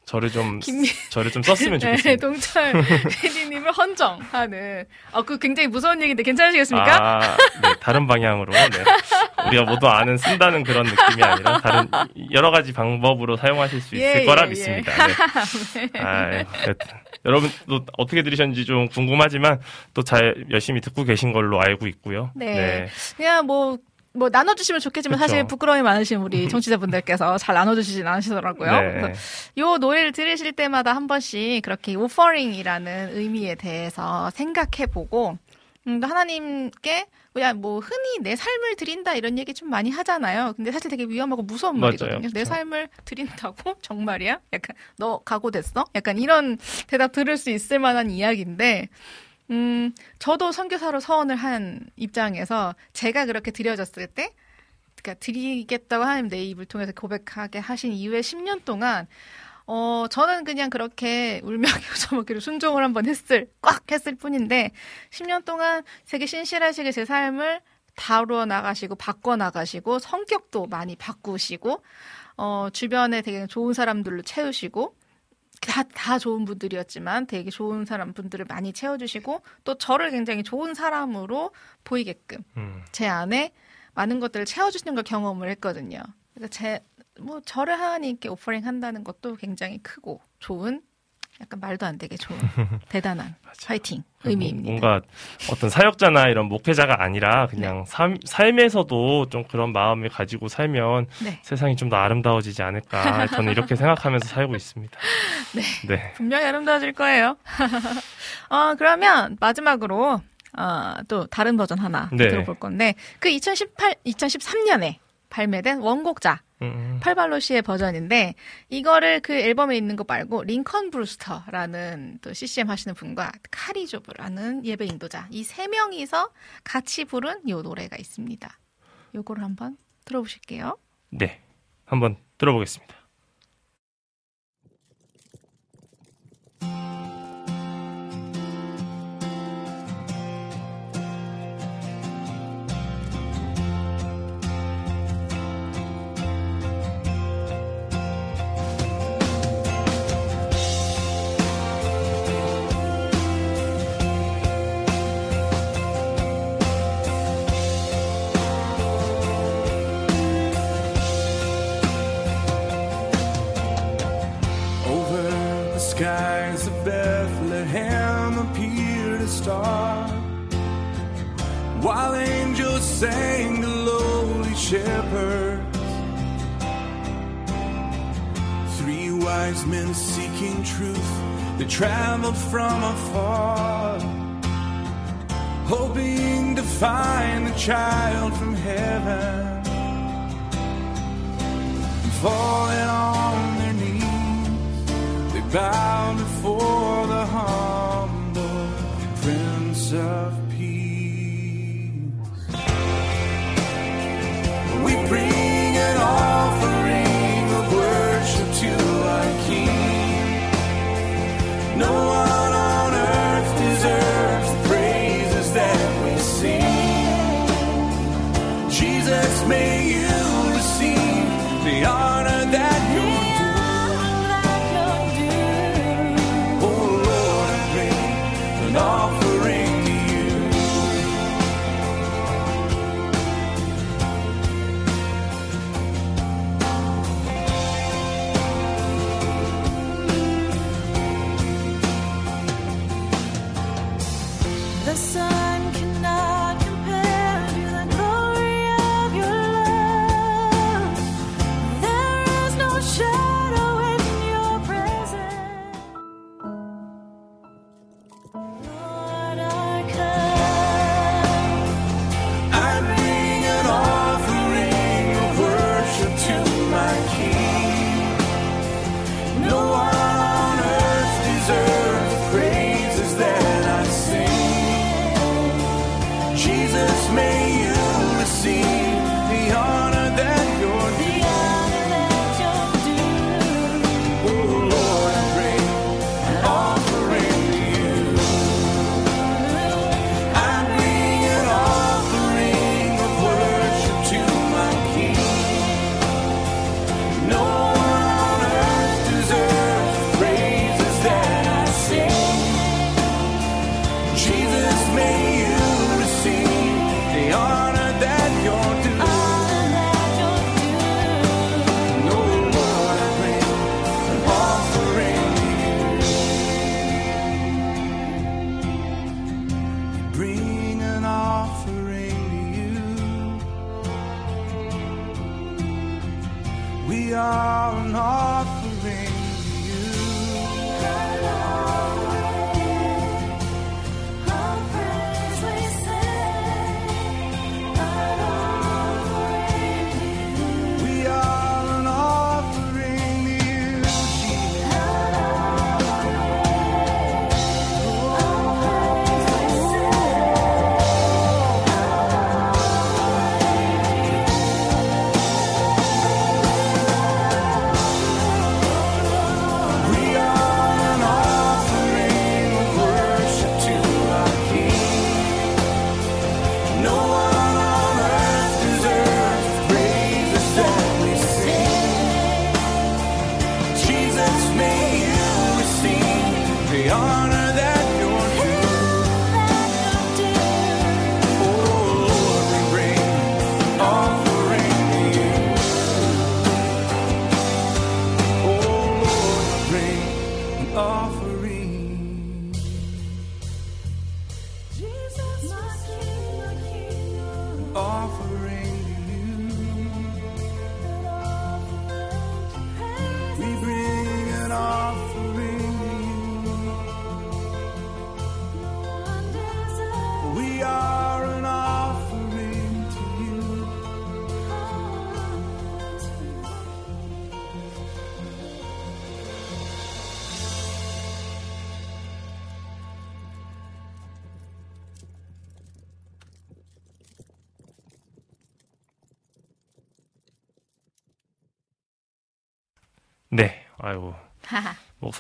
저를 좀 김미- 저를 좀 썼으면 네, 좋겠습니다. 동철 PD님을 헌정하는 아그 굉장히 무서운 얘기인데 괜찮으시겠습니까? 아, 네, 다른 방향으로. 네. 우리가 모두 아는 쓴다는 그런 느낌이 아니라 다른 여러 가지 방법으로 사용하실 수 있을 예, 거라 예, 믿습니다. 예. 네. 아, 예. 여튼 여러분도 어떻게 들으셨는지 좀 궁금하지만 또 잘 열심히 듣고 계신 걸로 알고 있고요. 네. 그냥 뭐, 뭐 나눠주시면 좋겠지만 그쵸. 사실 부끄러움이 많으신 우리 청취자분들께서 잘 나눠주시진 않으시더라고요. 네. 그래서 요 노래를 들으실 때마다 한 번씩 그렇게 오퍼링이라는 의미에 대해서 생각해보고, 음, 또 하나님께 그냥 뭐 흔히 내 삶을 드린다 이런 얘기 좀 많이 하잖아요. 근데 사실 되게 위험하고 무서운 맞아요. 말이거든요. 내 그쵸. 삶을 드린다고 정말이야? 약간 너 각오됐어? 약간 이런 대답 들을 수 있을 만한 이야기인데 음, 저도 선교사로 서원을 한 입장에서 제가 그렇게 드려졌을 때, 그러니까 드리겠다고 하나님 내 입을 통해서 고백하게 하신 이후에 10년 동안, 어, 저는 그냥 그렇게 울며 겨자 먹기로 순종을 한번 했을, 꽉 했을 뿐인데, 10년 동안 되게 신실하시게 제 삶을 다루어 나가시고, 바꿔 나가시고, 성격도 많이 바꾸시고, 어, 주변에 되게 좋은 사람들로 채우시고, 다, 다 좋은 분들이었지만 되게 좋은 사람 분들을 많이 채워주시고 또 저를 굉장히 좋은 사람으로 보이게끔 음. 제 안에 많은 것들을 채워주시는 걸 경험을 했거든요. 그러니까 제, 뭐 저를 하나님께 오퍼링 한다는 것도 굉장히 크고 좋은 약간 말도 안 되게 좋은 대단한 파이팅 의미입니다. 뭔가 어떤 사역자나 이런 목회자가 아니라 그냥 삶, 삶에서도 좀 그런 마음을 가지고 살면 네. 세상이 좀 더 아름다워지지 않을까 저는 이렇게 생각하면서 살고 있습니다. 네. 분명히 아름다워질 거예요. 어, 그러면 마지막으로 어, 또 다른 버전 하나 네. 들어볼 건데 그 2018, 2013년에 발매된 원곡자 음, 팔발로 씨의 버전인데 이거를 그 앨범에 있는 거 말고 링컨 브루스터라는 또 CCM 하시는 분과 카리 조브라는 예배 인도자 이 세 명이서 같이 부른 요 노래가 있습니다. 요거를 한번 들어보실게요. 네. 한번 들어보겠습니다. Skies of Bethlehem appeared a star, while angels sang to lowly shepherds. Three wise men seeking truth, they traveled from afar, hoping to find the child from heaven. Falling on bow before the humble Prince of Peace. We bring an offering of worship to our King. No one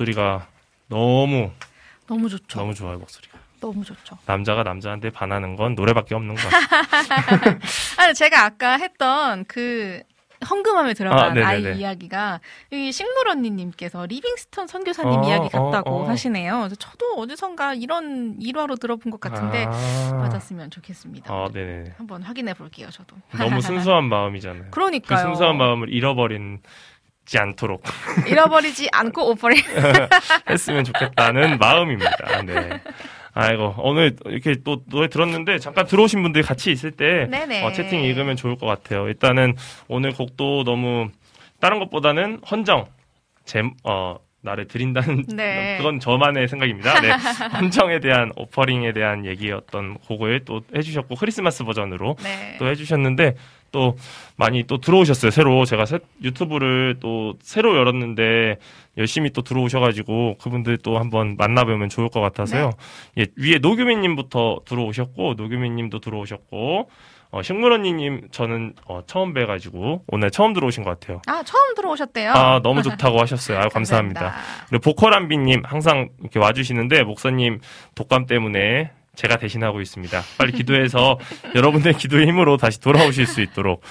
목소리가 너무 너무 좋죠. 너무 좋아요 목소리가. 너무 좋죠. 남자가 남자한테 반하는 건 노래밖에 없는 것 같아요. 아니 제가 아까 했던 그 헌금함에 들어간 아, 아. 이 이야기가 이 식물 언니님께서 리빙스턴 선교사님 어, 이야기 어, 같다고 어. 하시네요. 그래서 저도 어디선가 이런 일화로 들어본 것 같은데 아. 맞았으면 좋겠습니다. 아, 네네. 한번 확인해 볼게요. 저도. 너무 순수한 마음이잖아요. 그러니까요. 그 순수한 마음을 잃어버리 지 않도록 잃어버리지 않고 오퍼를 했으면 좋겠다는 마음입니다. 네. 아이고 오늘 이렇게 또 노래 들었는데 잠깐 들어오신 분들이 같이 있을 때. 어, 채팅 읽으면 좋을 것 같아요. 일단은 오늘 곡도 너무 다른 것보다는 헌정 제 어, 나를 드린다는 네. 그건 저만의 생각입니다. 네. 헌정에 대한 오퍼링에 대한 얘기였던 곡을 또 해주셨고 크리스마스 버전으로 네. 또 해주셨는데 또 많이 또 들어오셨어요. 새로 제가 새- 유튜브를 또 새로 열었는데 열심히 또 들어오셔가지고 그분들 또 한번 만나보면 좋을 것 같아서요. 예, 위에 노규민님부터 들어오셨고 노규민님도 들어오셨고 어, 식물언니님 저는 어, 처음 뵈가지고 오늘 처음 들어오신 것 같아요. 아 처음 들어오셨대요. 아 너무 좋다고 하셨어요. 아유, 감사합니다. 그리고 보컬한비님 항상 이렇게 와주시는데 목사님 독감 때문에 제가 대신하고 있습니다. 빨리 기도해서 여러분의 기도의 힘으로 다시 돌아오실 수 있도록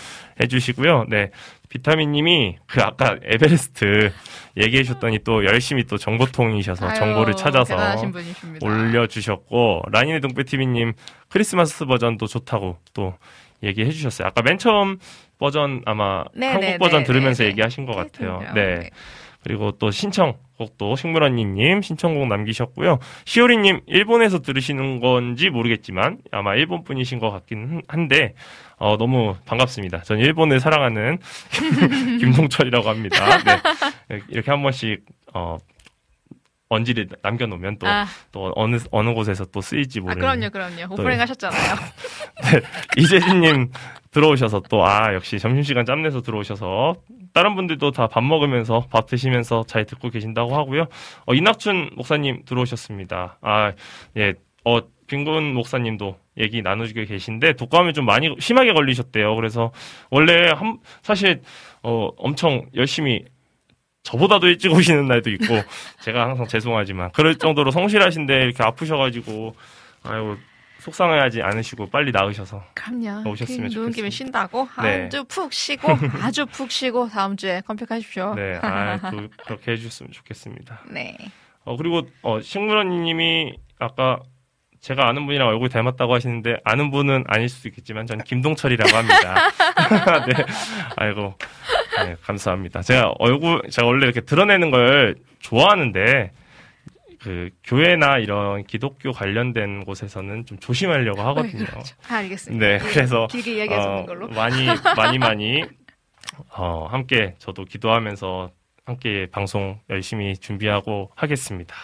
해주시고요. 네, 비타민님이 그 아까 에베레스트 얘기해 주셨더니 또 열심히 또 정보통이셔서 아유, 정보를 찾아서. 올려주셨고 라니네 동배TV님 크리스마스 버전도 좋다고 또 얘기해 주셨어요. 아까 맨 처음 버전 아마 네, 한국 네, 버전 네, 들으면서 네, 얘기하신 것 같아요. 네. 네. 그리고 또 신청곡도 식물언니님 신청곡 남기셨고요. 시오리님 일본에서 들으시는 건지 모르겠지만 아마 일본 분이신 것 같긴 한데 어, 너무 반갑습니다. 전 일본을 사랑하는 김동철이라고 합니다. 네. 이렇게 한 번씩 어, 언지를 남겨놓으면 또, 아. 또 어느 어느 곳에서 또 쓰일지 아 모르는. 그럼요, 그럼요. 오프닝 하셨잖아요. 이재진님 들어오셔서 또 아 역시 점심시간 짬내서 들어오셔서 다른 분들도 다 밥 먹으면서 밥 드시면서 잘 듣고 계신다고 하고요. 어, 이낙춘 목사님 들어오셨습니다. 아 예 어 빈군 목사님도 얘기 나누시고 계신데 독감이 좀 많이 심하게 걸리셨대요. 그래서 원래 한 사실 어 엄청 열심히 저보다도 일찍 오시는 날도 있고 제가 항상 죄송하지만 그럴 정도로 성실하신데 이렇게 아프셔가지고 아유 속상해하지 않으시고 빨리 나으셔서 그럼요. 오셨으면 그 누운 김에 좋겠습니다. 쉰다고 네. 아주 푹 쉬고 아주 푹 쉬고 다음 주에 컴팩하십시오. 네, 아, 또 그렇게 해주셨으면 좋겠습니다. 네. 어 그리고 어 식물원님이 아까 제가 아는 분이랑 얼굴 닮았다고 하시는데 아는 분은 아닐 수도 있겠지만 전 김동철이라고 합니다. 네, 아이고, 네, 감사합니다. 제가 얼굴 제가 원래 이렇게 드러내는 걸 좋아하는데 그 교회나 이런 기독교 관련된 곳에서는 좀 조심하려고 하거든요. 아, 알겠습니다. 네, 그래서 길게 이야기하는 어, 걸로. 많이 많이 많이 어, 함께 저도 기도하면서 함께 방송 열심히 준비하고 하겠습니다.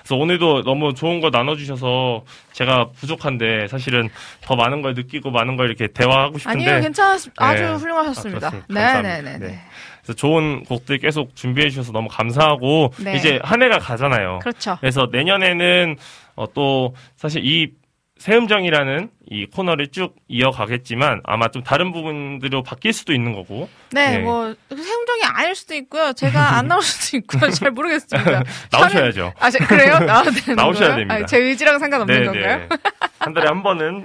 그래서 오늘도 너무 좋은 거 나눠주셔서 제가 부족한데 사실은 더 많은 걸 느끼고 많은 걸 이렇게 대화하고 싶은데 아니요, 괜찮았, 아주 네. 훌륭하셨습니다. 아. 네, 감사합니다. 네, 네, 네. 그래서 좋은 곡들 계속 준비해 주셔서 너무 감사하고 네. 이제 한 해가 가잖아요. 그렇죠. 그래서 내년에는 어, 또 사실 이 새음정이라는 이 코너를 쭉 이어가겠지만 아마 좀 다른 부분들로 바뀔 수도 있는 거고. 네, 네. 뭐 세움정이 아닐 수도 있고요. 제가 안 나올 수도 있고요. 잘 모르겠습니다. 나오셔야죠. 아, 제- 그래요? 나와야 되는 나오셔야 거예요? 됩니다. 아니, 제 의지랑 상관없는 네, 건가요? 네. 한 달에 한 번은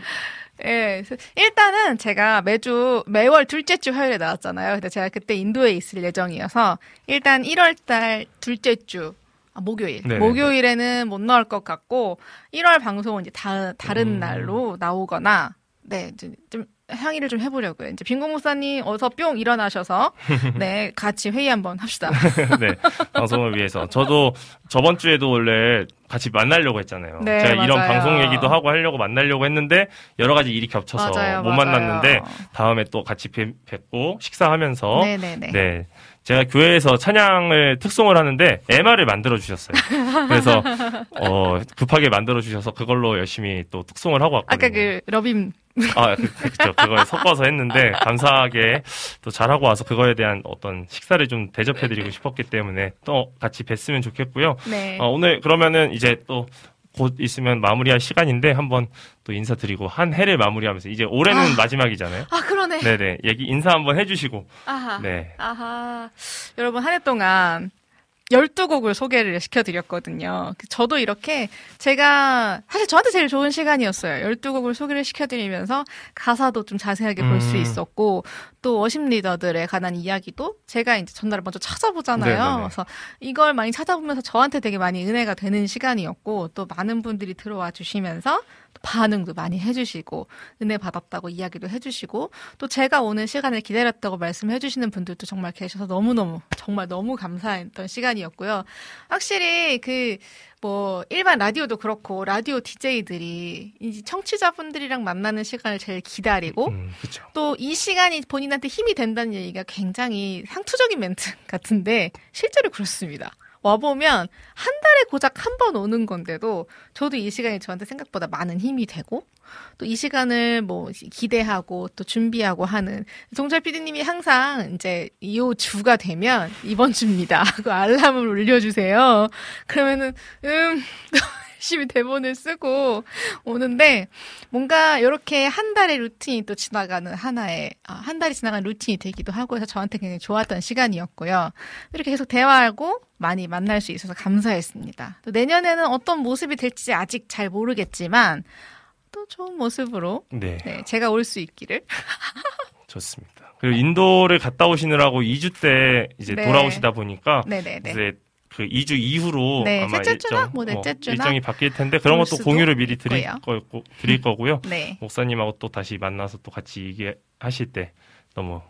예. 그래서 일단은 제가 매주 매월 둘째 주 화요일에 나왔잖아요. 근데 제가 그때 인도에 있을 예정이어서 일단 1월 달 둘째 주 아, 목요일. 네네네. 목요일에는 못 나올 것 같고 1월 방송은 이제 다, 다른 음. 날로 나오거나 네, 이제 좀 항의를 좀 해보려고요. 이제 빈공 목사님 어서 뿅 일어나셔서 네 같이 회의 한번 합시다. 네, 방송을 위해서. 저도 저번 주에도 원래 같이 만나려고 했잖아요. 네, 제가 이런 맞아요. 방송 얘기도 하고 하려고 만나려고 했는데 여러 가지 일이 겹쳐서 맞아요, 못 맞아요. 만났는데 다음에 또 같이 뵙, 뵙고 식사하면서 네네네. 네. 제가 교회에서 찬양을 특송을 하는데 MR을 만들어 주셨어요. 그래서 어 급하게 만들어 주셔서 그걸로 열심히 또 특송을 하고 왔거든요. 아까 그 러빔 아, 그, 그죠. 그걸 섞어서 했는데, 감사하게 또 잘하고 와서 그거에 대한 어떤 식사를 좀 대접해드리고 싶었기 때문에 또 같이 뵀으면 좋겠고요. 네. 어, 오늘 그러면은 이제 또 곧 있으면 마무리할 시간인데 한번 또 인사드리고 한 해를 마무리하면서 이제 올해는 아. 마지막이잖아요. 아. 그러네. 네네 얘기 인사 한번 해주시고 아하. 네. 아하. 여러분, 한 해 동안 12곡을 소개를 시켜드렸거든요. 저도 이렇게 제가 사실 저한테 제일 좋은 시간이었어요. 12곡을 소개를 시켜드리면서 가사도 좀 자세하게 볼수 음. 있었고 또 워십 리더들에 관한 이야기도 제가 이제 전날을 먼저 찾아보잖아요. 네네네. 그래서 이걸 많이 찾아보면서 저한테 되게 많이 은혜가 되는 시간이었고 또 많은 분들이 들어와 주시면서 또 반응도 많이 해주시고 은혜 받았다고 이야기도 해주시고 또 제가 오는 시간을 기다렸다고 말씀해 주시는 분들도 정말 계셔서 너무너무 정말 너무 감사했던 시간이었고요. 확실히 그 뭐 일반 라디오도 그렇고 라디오 DJ들이 이 청취자분들이랑 만나는 시간을 제일 기다리고 음, 그렇죠. 또이 시간이 본인한테 힘이 된다는 얘기가 굉장히 상투적인 멘트 같은데 실제로 그렇습니다. 와보면 한 달에 고작 한 번 오는 건데도 저도 이 시간이 저한테 생각보다 많은 힘이 되고 또 이 시간을 뭐 기대하고 또 준비하고 하는 동철 PD님이 항상 이제 이 주가 되면 이번 주입니다 하고 알람을 울려주세요. 그러면은 음 열심히 대본을 쓰고 오는데 뭔가 이렇게 한 달의 루틴이 또 지나가는 하나의 아, 한 달이 지나간 루틴이 되기도 하고 해서 저한테 굉장히 좋았던 시간이었고요. 이렇게 계속 대화하고 많이 만날 수 있어서 감사했습니다. 또 내년에는 어떤 모습이 될지 아직 잘 모르겠지만 또 좋은 모습으로 네. 네, 제가 올 수 있기를 좋습니다. 그리고 인도를 갔다 오시느라고 2주 때 이제 네. 돌아오시다 보니까 네네네. 이제 그 2주 이후로 네, 아마 셋째 주나 일정, 뭐 넷째 주나 일정이 바뀔 텐데 그런 것도 공유를 미리 드릴. 거 드릴 거고요. 네. 목사님하고 또 다시 만나서 또 같이 얘기하실 때 너무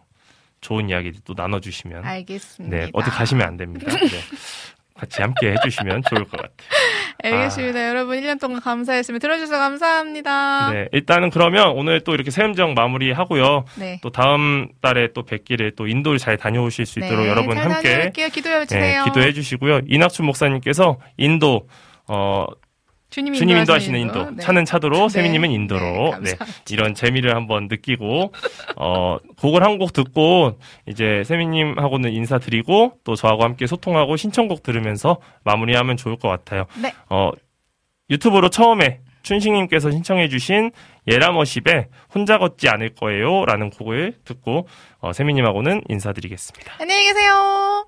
좋은 이야기들 또 나눠주시면 알겠습니다. 네 어디 가시면 안 됩니다. 네. 같이 함께 해주시면 좋을 것 같아요. 알겠습니다. 여러분 1년 동안 감사했으면 들어주셔서 감사합니다. 네, 일단은 그러면 오늘 또 이렇게 세음정 마무리하고요. 네. 또 다음 달에 또 뵙기를 또 인도를 잘 다녀오실 수 있도록 네, 여러분 잘 함께. 기도해 네, 주세요. 기도해 주시고요. 이낙춘 목사님께서 인도 어 주님, 주님 인도하시는 인도, 인도. 네. 차는 차도로 네. 세미님은 네, 인도로 네, 감사합니다. 이런 재미를 한번 느끼고 어 곡을 한 곡 듣고 이제 세미님하고는 인사드리고 또 저하고 함께 소통하고 신청곡 들으면서 마무리하면 좋을 것 같아요. 네. 어 유튜브로 처음에 춘식님께서 신청해주신 예라머십의 혼자 걷지 않을 거예요 라는 곡을 듣고 어, 세미님하고는 인사드리겠습니다. 안녕히 계세요.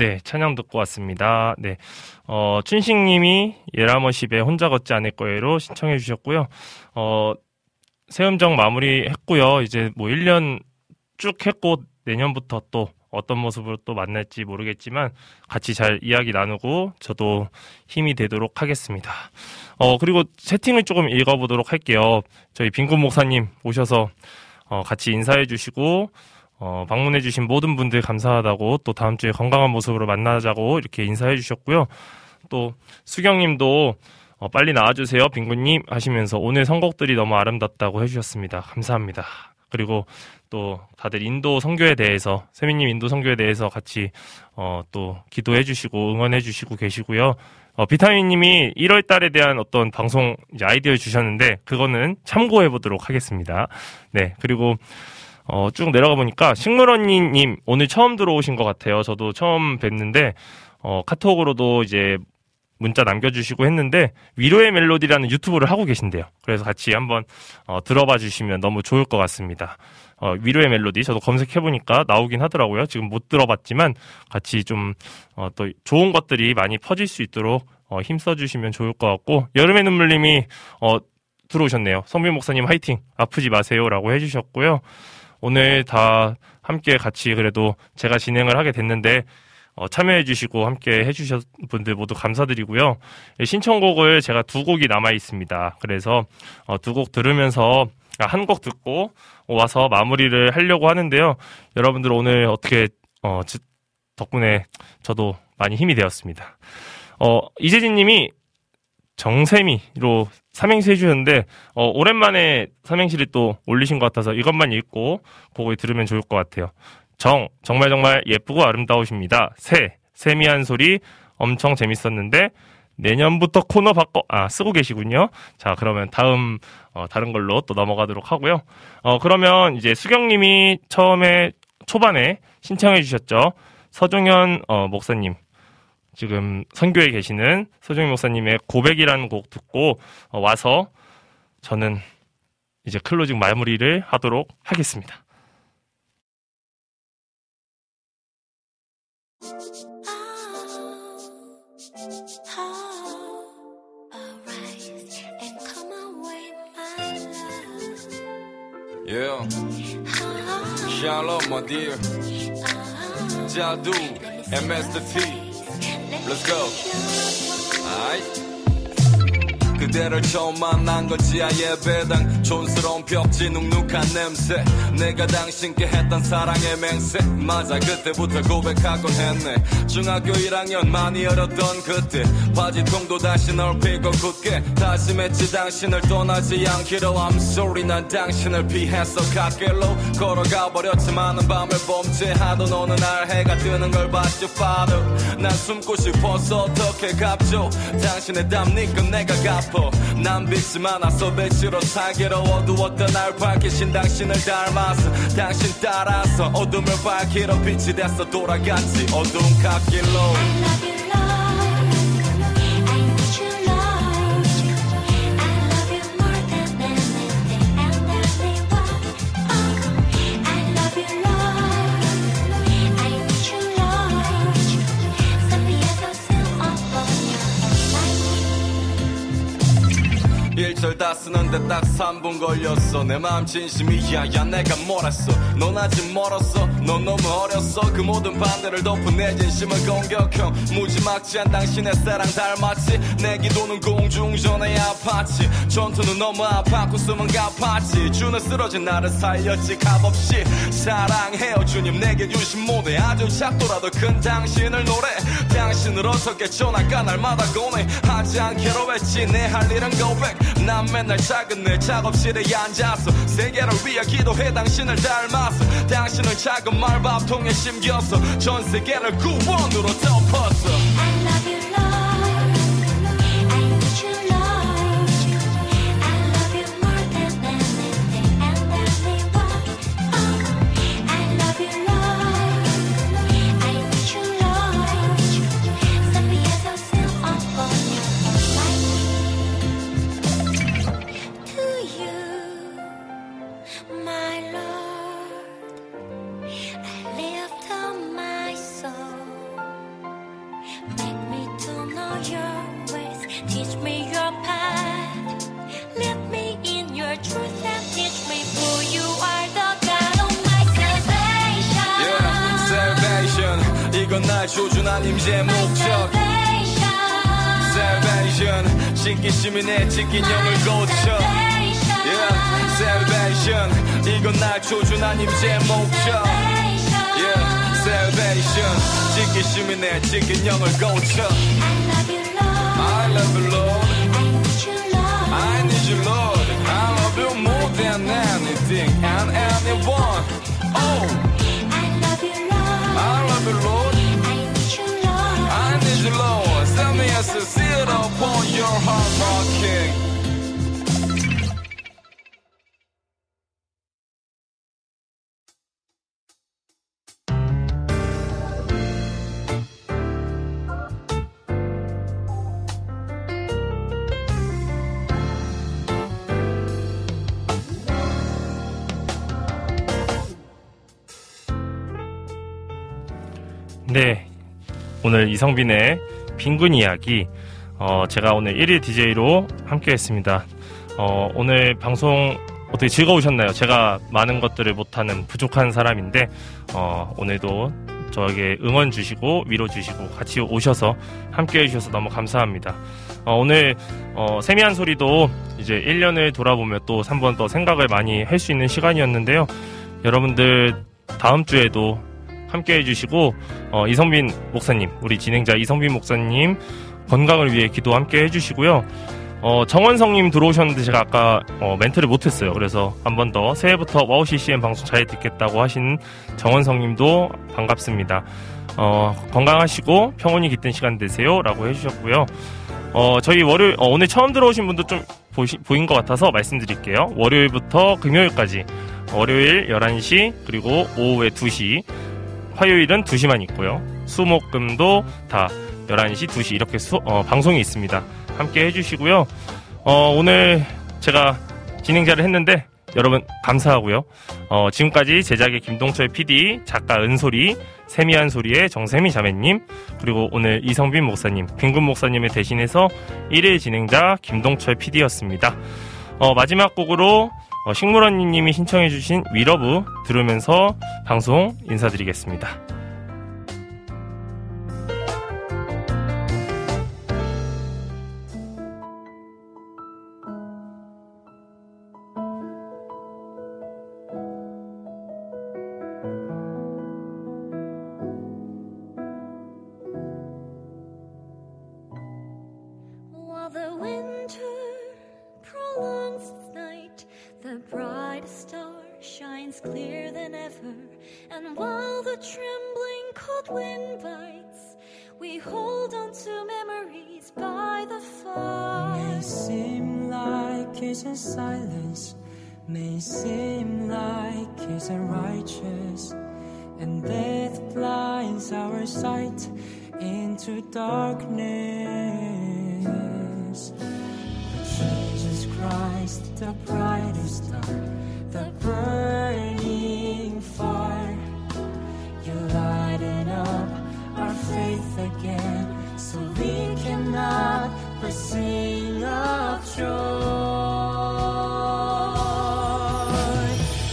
네, 찬양 듣고 왔습니다. 네, 어, 춘식님이 예라머십에 혼자 걷지 않을 거예로 신청해 주셨고요. 어, 새음정 마무리 했고요. 이제 뭐 1년 쭉 했고 내년부터 또 어떤 모습으로 또 만날지 모르겠지만 같이 잘 이야기 나누고 저도 힘이 되도록 하겠습니다. 어, 그리고 채팅을 조금 읽어보도록 할게요. 저희 빈군 목사님 오셔서 어, 같이 인사해 주시고 어, 방문해 주신 모든 분들 감사하다고 또 다음 주에 건강한 모습으로 만나자고 이렇게 인사해 주셨고요. 또 수경님도 어, 빨리 나와주세요 빈군님 하시면서 오늘 선곡들이 너무 아름답다고 해주셨습니다. 감사합니다. 그리고 또 다들 인도 선교에 대해서 세미님 인도 선교에 대해서 같이 어, 또 기도해 주시고 응원해 주시고 계시고요. 어, 비타민님이 1월 달에 대한 어떤 방송 이제 아이디어 주셨는데 그거는 참고해 보도록 하겠습니다. 네 그리고 어, 쭉 내려가 보니까 식물 언니님 오늘 처음 들어오신 것 같아요. 저도 처음 뵀는데 어, 카톡으로도 이제 문자 남겨주시고 했는데 위로의 멜로디라는 유튜브를 하고 계신데요. 그래서 같이 한번 어, 들어봐 주시면 너무 좋을 것 같습니다. 어, 위로의 멜로디 저도 검색해 보니까 나오긴 하더라고요. 지금 못 들어봤지만 같이 좀 어, 또 좋은 것들이 많이 퍼질 수 있도록 어, 힘써 주시면 좋을 것 같고 여름의 눈물님이 어, 들어오셨네요. 성빈 목사님 화이팅 아프지 마세요라고 해주셨고요. 오늘 다 함께 같이 그래도 제가 진행을 하게 됐는데 어, 참여해주시고 함께 해주신 분들 모두 감사드리고요. 예, 신청곡을 제가 두 곡이 남아 있습니다. 그래서 어, 두 곡 들으면서 아, 한곡 듣고 와서 마무리를 하려고 하는데요. 여러분들 오늘 어떻게 어, 지- 덕분에 저도 많이 힘이 되었습니다. 어, 이재진님이 정세미로 삼행시 해주셨는데 어, 오랜만에 삼행시를 또 올리신 것 같아서 이것만 읽고 곡을 들으면 좋을 것 같아요. 정 정말 정말 예쁘고 아름다우십니다. 세 세미한 소리 엄청 재밌었는데 내년부터 코너 바꿔 아 쓰고 계시군요. 자 그러면 다음 어, 다른 걸로 또 넘어가도록 하고요. 어 그러면 이제 수경님이 처음에 초반에 신청해 주셨죠. 서종현 어, 목사님 지금 선교에 계시는 서종현 목사님의 고백이라는 곡 듣고 어, 와서 저는 이제 클로징 마무리를 하도록 하겠습니다. Yeah. Shalom, my dear. Jadu, MS T. Let's go. All right. 그대를 처음 만난 거지 아예 배당. 촌스러운 벽지 눅눅한 냄새. 내가 당신께 했던 사랑의 맹세. 맞아 그때부터 고백하곤 했네. 중학교 1학년 많이 어렸던 그때. 바지통도 다시 넓히고 굳게. 다짐했지 당신을 떠나지 않기로. I'm sorry 난 당신을 피했어 갓길로. 걸어가 버렸지 많은 밤을 범죄하던 어느 날 해가 뜨는 걸 봤지 father. 난 숨고 싶어서 어떻게 갚죠? 당신의 땀 니건 내가 갚어. 난 빛이 많아서 빛으로 살기로 어두웠던 날 밝히신 당신을 닮아서 당신 따라서 어둠을 밝히러 빛이 됐어 돌아갔지 어두운 갓길로 일절 다 쓰는데 딱 3분 걸렸어. 내 마음 진심이야 야 내가 뭘 했어? 넌 아직 멀었어. 넌 너무 어렸어. 그 모든 반대를 덮은 내 진심을 공격형. 무지막지한 당신의 사랑 닮았지. 내 기도는 공중전에 아팠지. 전투는 너무 아팠고 숨은 가팠지. 주는 쓰러진 나를 살렸지. 값없이 사랑해요 주님. 내게 주신 모대 아주 작더라도 큰 당신을 노래. 당신을 어떻게 전화가 날마다 고뇌. 하지 않기로 했지. 내 할 일은 고백 난 맨날 작은 내 작업실에 앉아서 세계를 위해 기도해 당신을 닮아서 당신을 작은 말밥통에 심겨서 전 세계를 구원으로 덮었어 조준한 임재의 목적 Salvation 신기심이 내 찢긴 영을 고쳐 yeah. Salvation 이건 날 조준한 임재의 목적 yeah. Salvation 신기심이 내 찢긴 영을 고쳐 I love you Lord I need you Lord I love you more than anything and anyone Oh I love you Lord I need you Lord Send me a seal upon your heart my King 네. 오늘 이성빈의 빈곤 이야기. 어, 제가 오늘 1일 DJ로 함께 했습니다. 어, 오늘 방송 어떻게 즐거우셨나요? 제가 많은 것들을 못하는 부족한 사람인데, 어, 오늘도 저에게 응원 주시고, 위로 주시고, 같이 오셔서 함께 해 주셔서 너무 감사합니다. 어, 오늘, 어, 세미한 소리도 이제 1년을 돌아보며 또 3번 더 생각을 많이 할 수 있는 시간이었는데요. 여러분들 다음 주에도 함께 해주시고 어, 이성빈 목사님 우리 진행자 이성빈 목사님 건강을 위해 기도 함께 해주시고요. 어, 정원성님 들어오셨는데 제가 아까 어, 멘트를 못했어요. 그래서 한 번 더 새해부터 와우 CCM 방송 잘 듣겠다고 하신 정원성님도 반갑습니다. 어, 건강하시고 평온이 깃든 시간 되세요 라고 해주셨고요. 어, 저희 월요일 어, 오늘 처음 들어오신 분도 좀 보시, 보인 것 같아서 말씀드릴게요. 월요일부터 금요일까지 월요일 11시 그리고 오후에 2시 화요일은 2시만 있고요. 수목금도 다 11시, 2시 이렇게 수, 어, 방송이 있습니다. 함께 해주시고요. 어, 오늘 제가 진행자를 했는데 여러분 감사하고요. 어, 지금까지 제작의 김동철 PD, 작가 은솔이, 세미한 소리의 정세미 자매님, 그리고 오늘 이성빈 목사님, 빈군 목사님을 대신해서 1일 진행자 김동철 PD였습니다. 어, 마지막 곡으로 어, 식물원님이 신청해주신 위러브 들으면서 방송 인사드리겠습니다. While the trembling cold wind bites, we hold on to memories by the fire. May seem like it's in silence, may seem like it's righteous, and death blinds our sight into darkness. But Jesus Christ, the brightest star, the birth up our faith again so we cannot but sing of joy.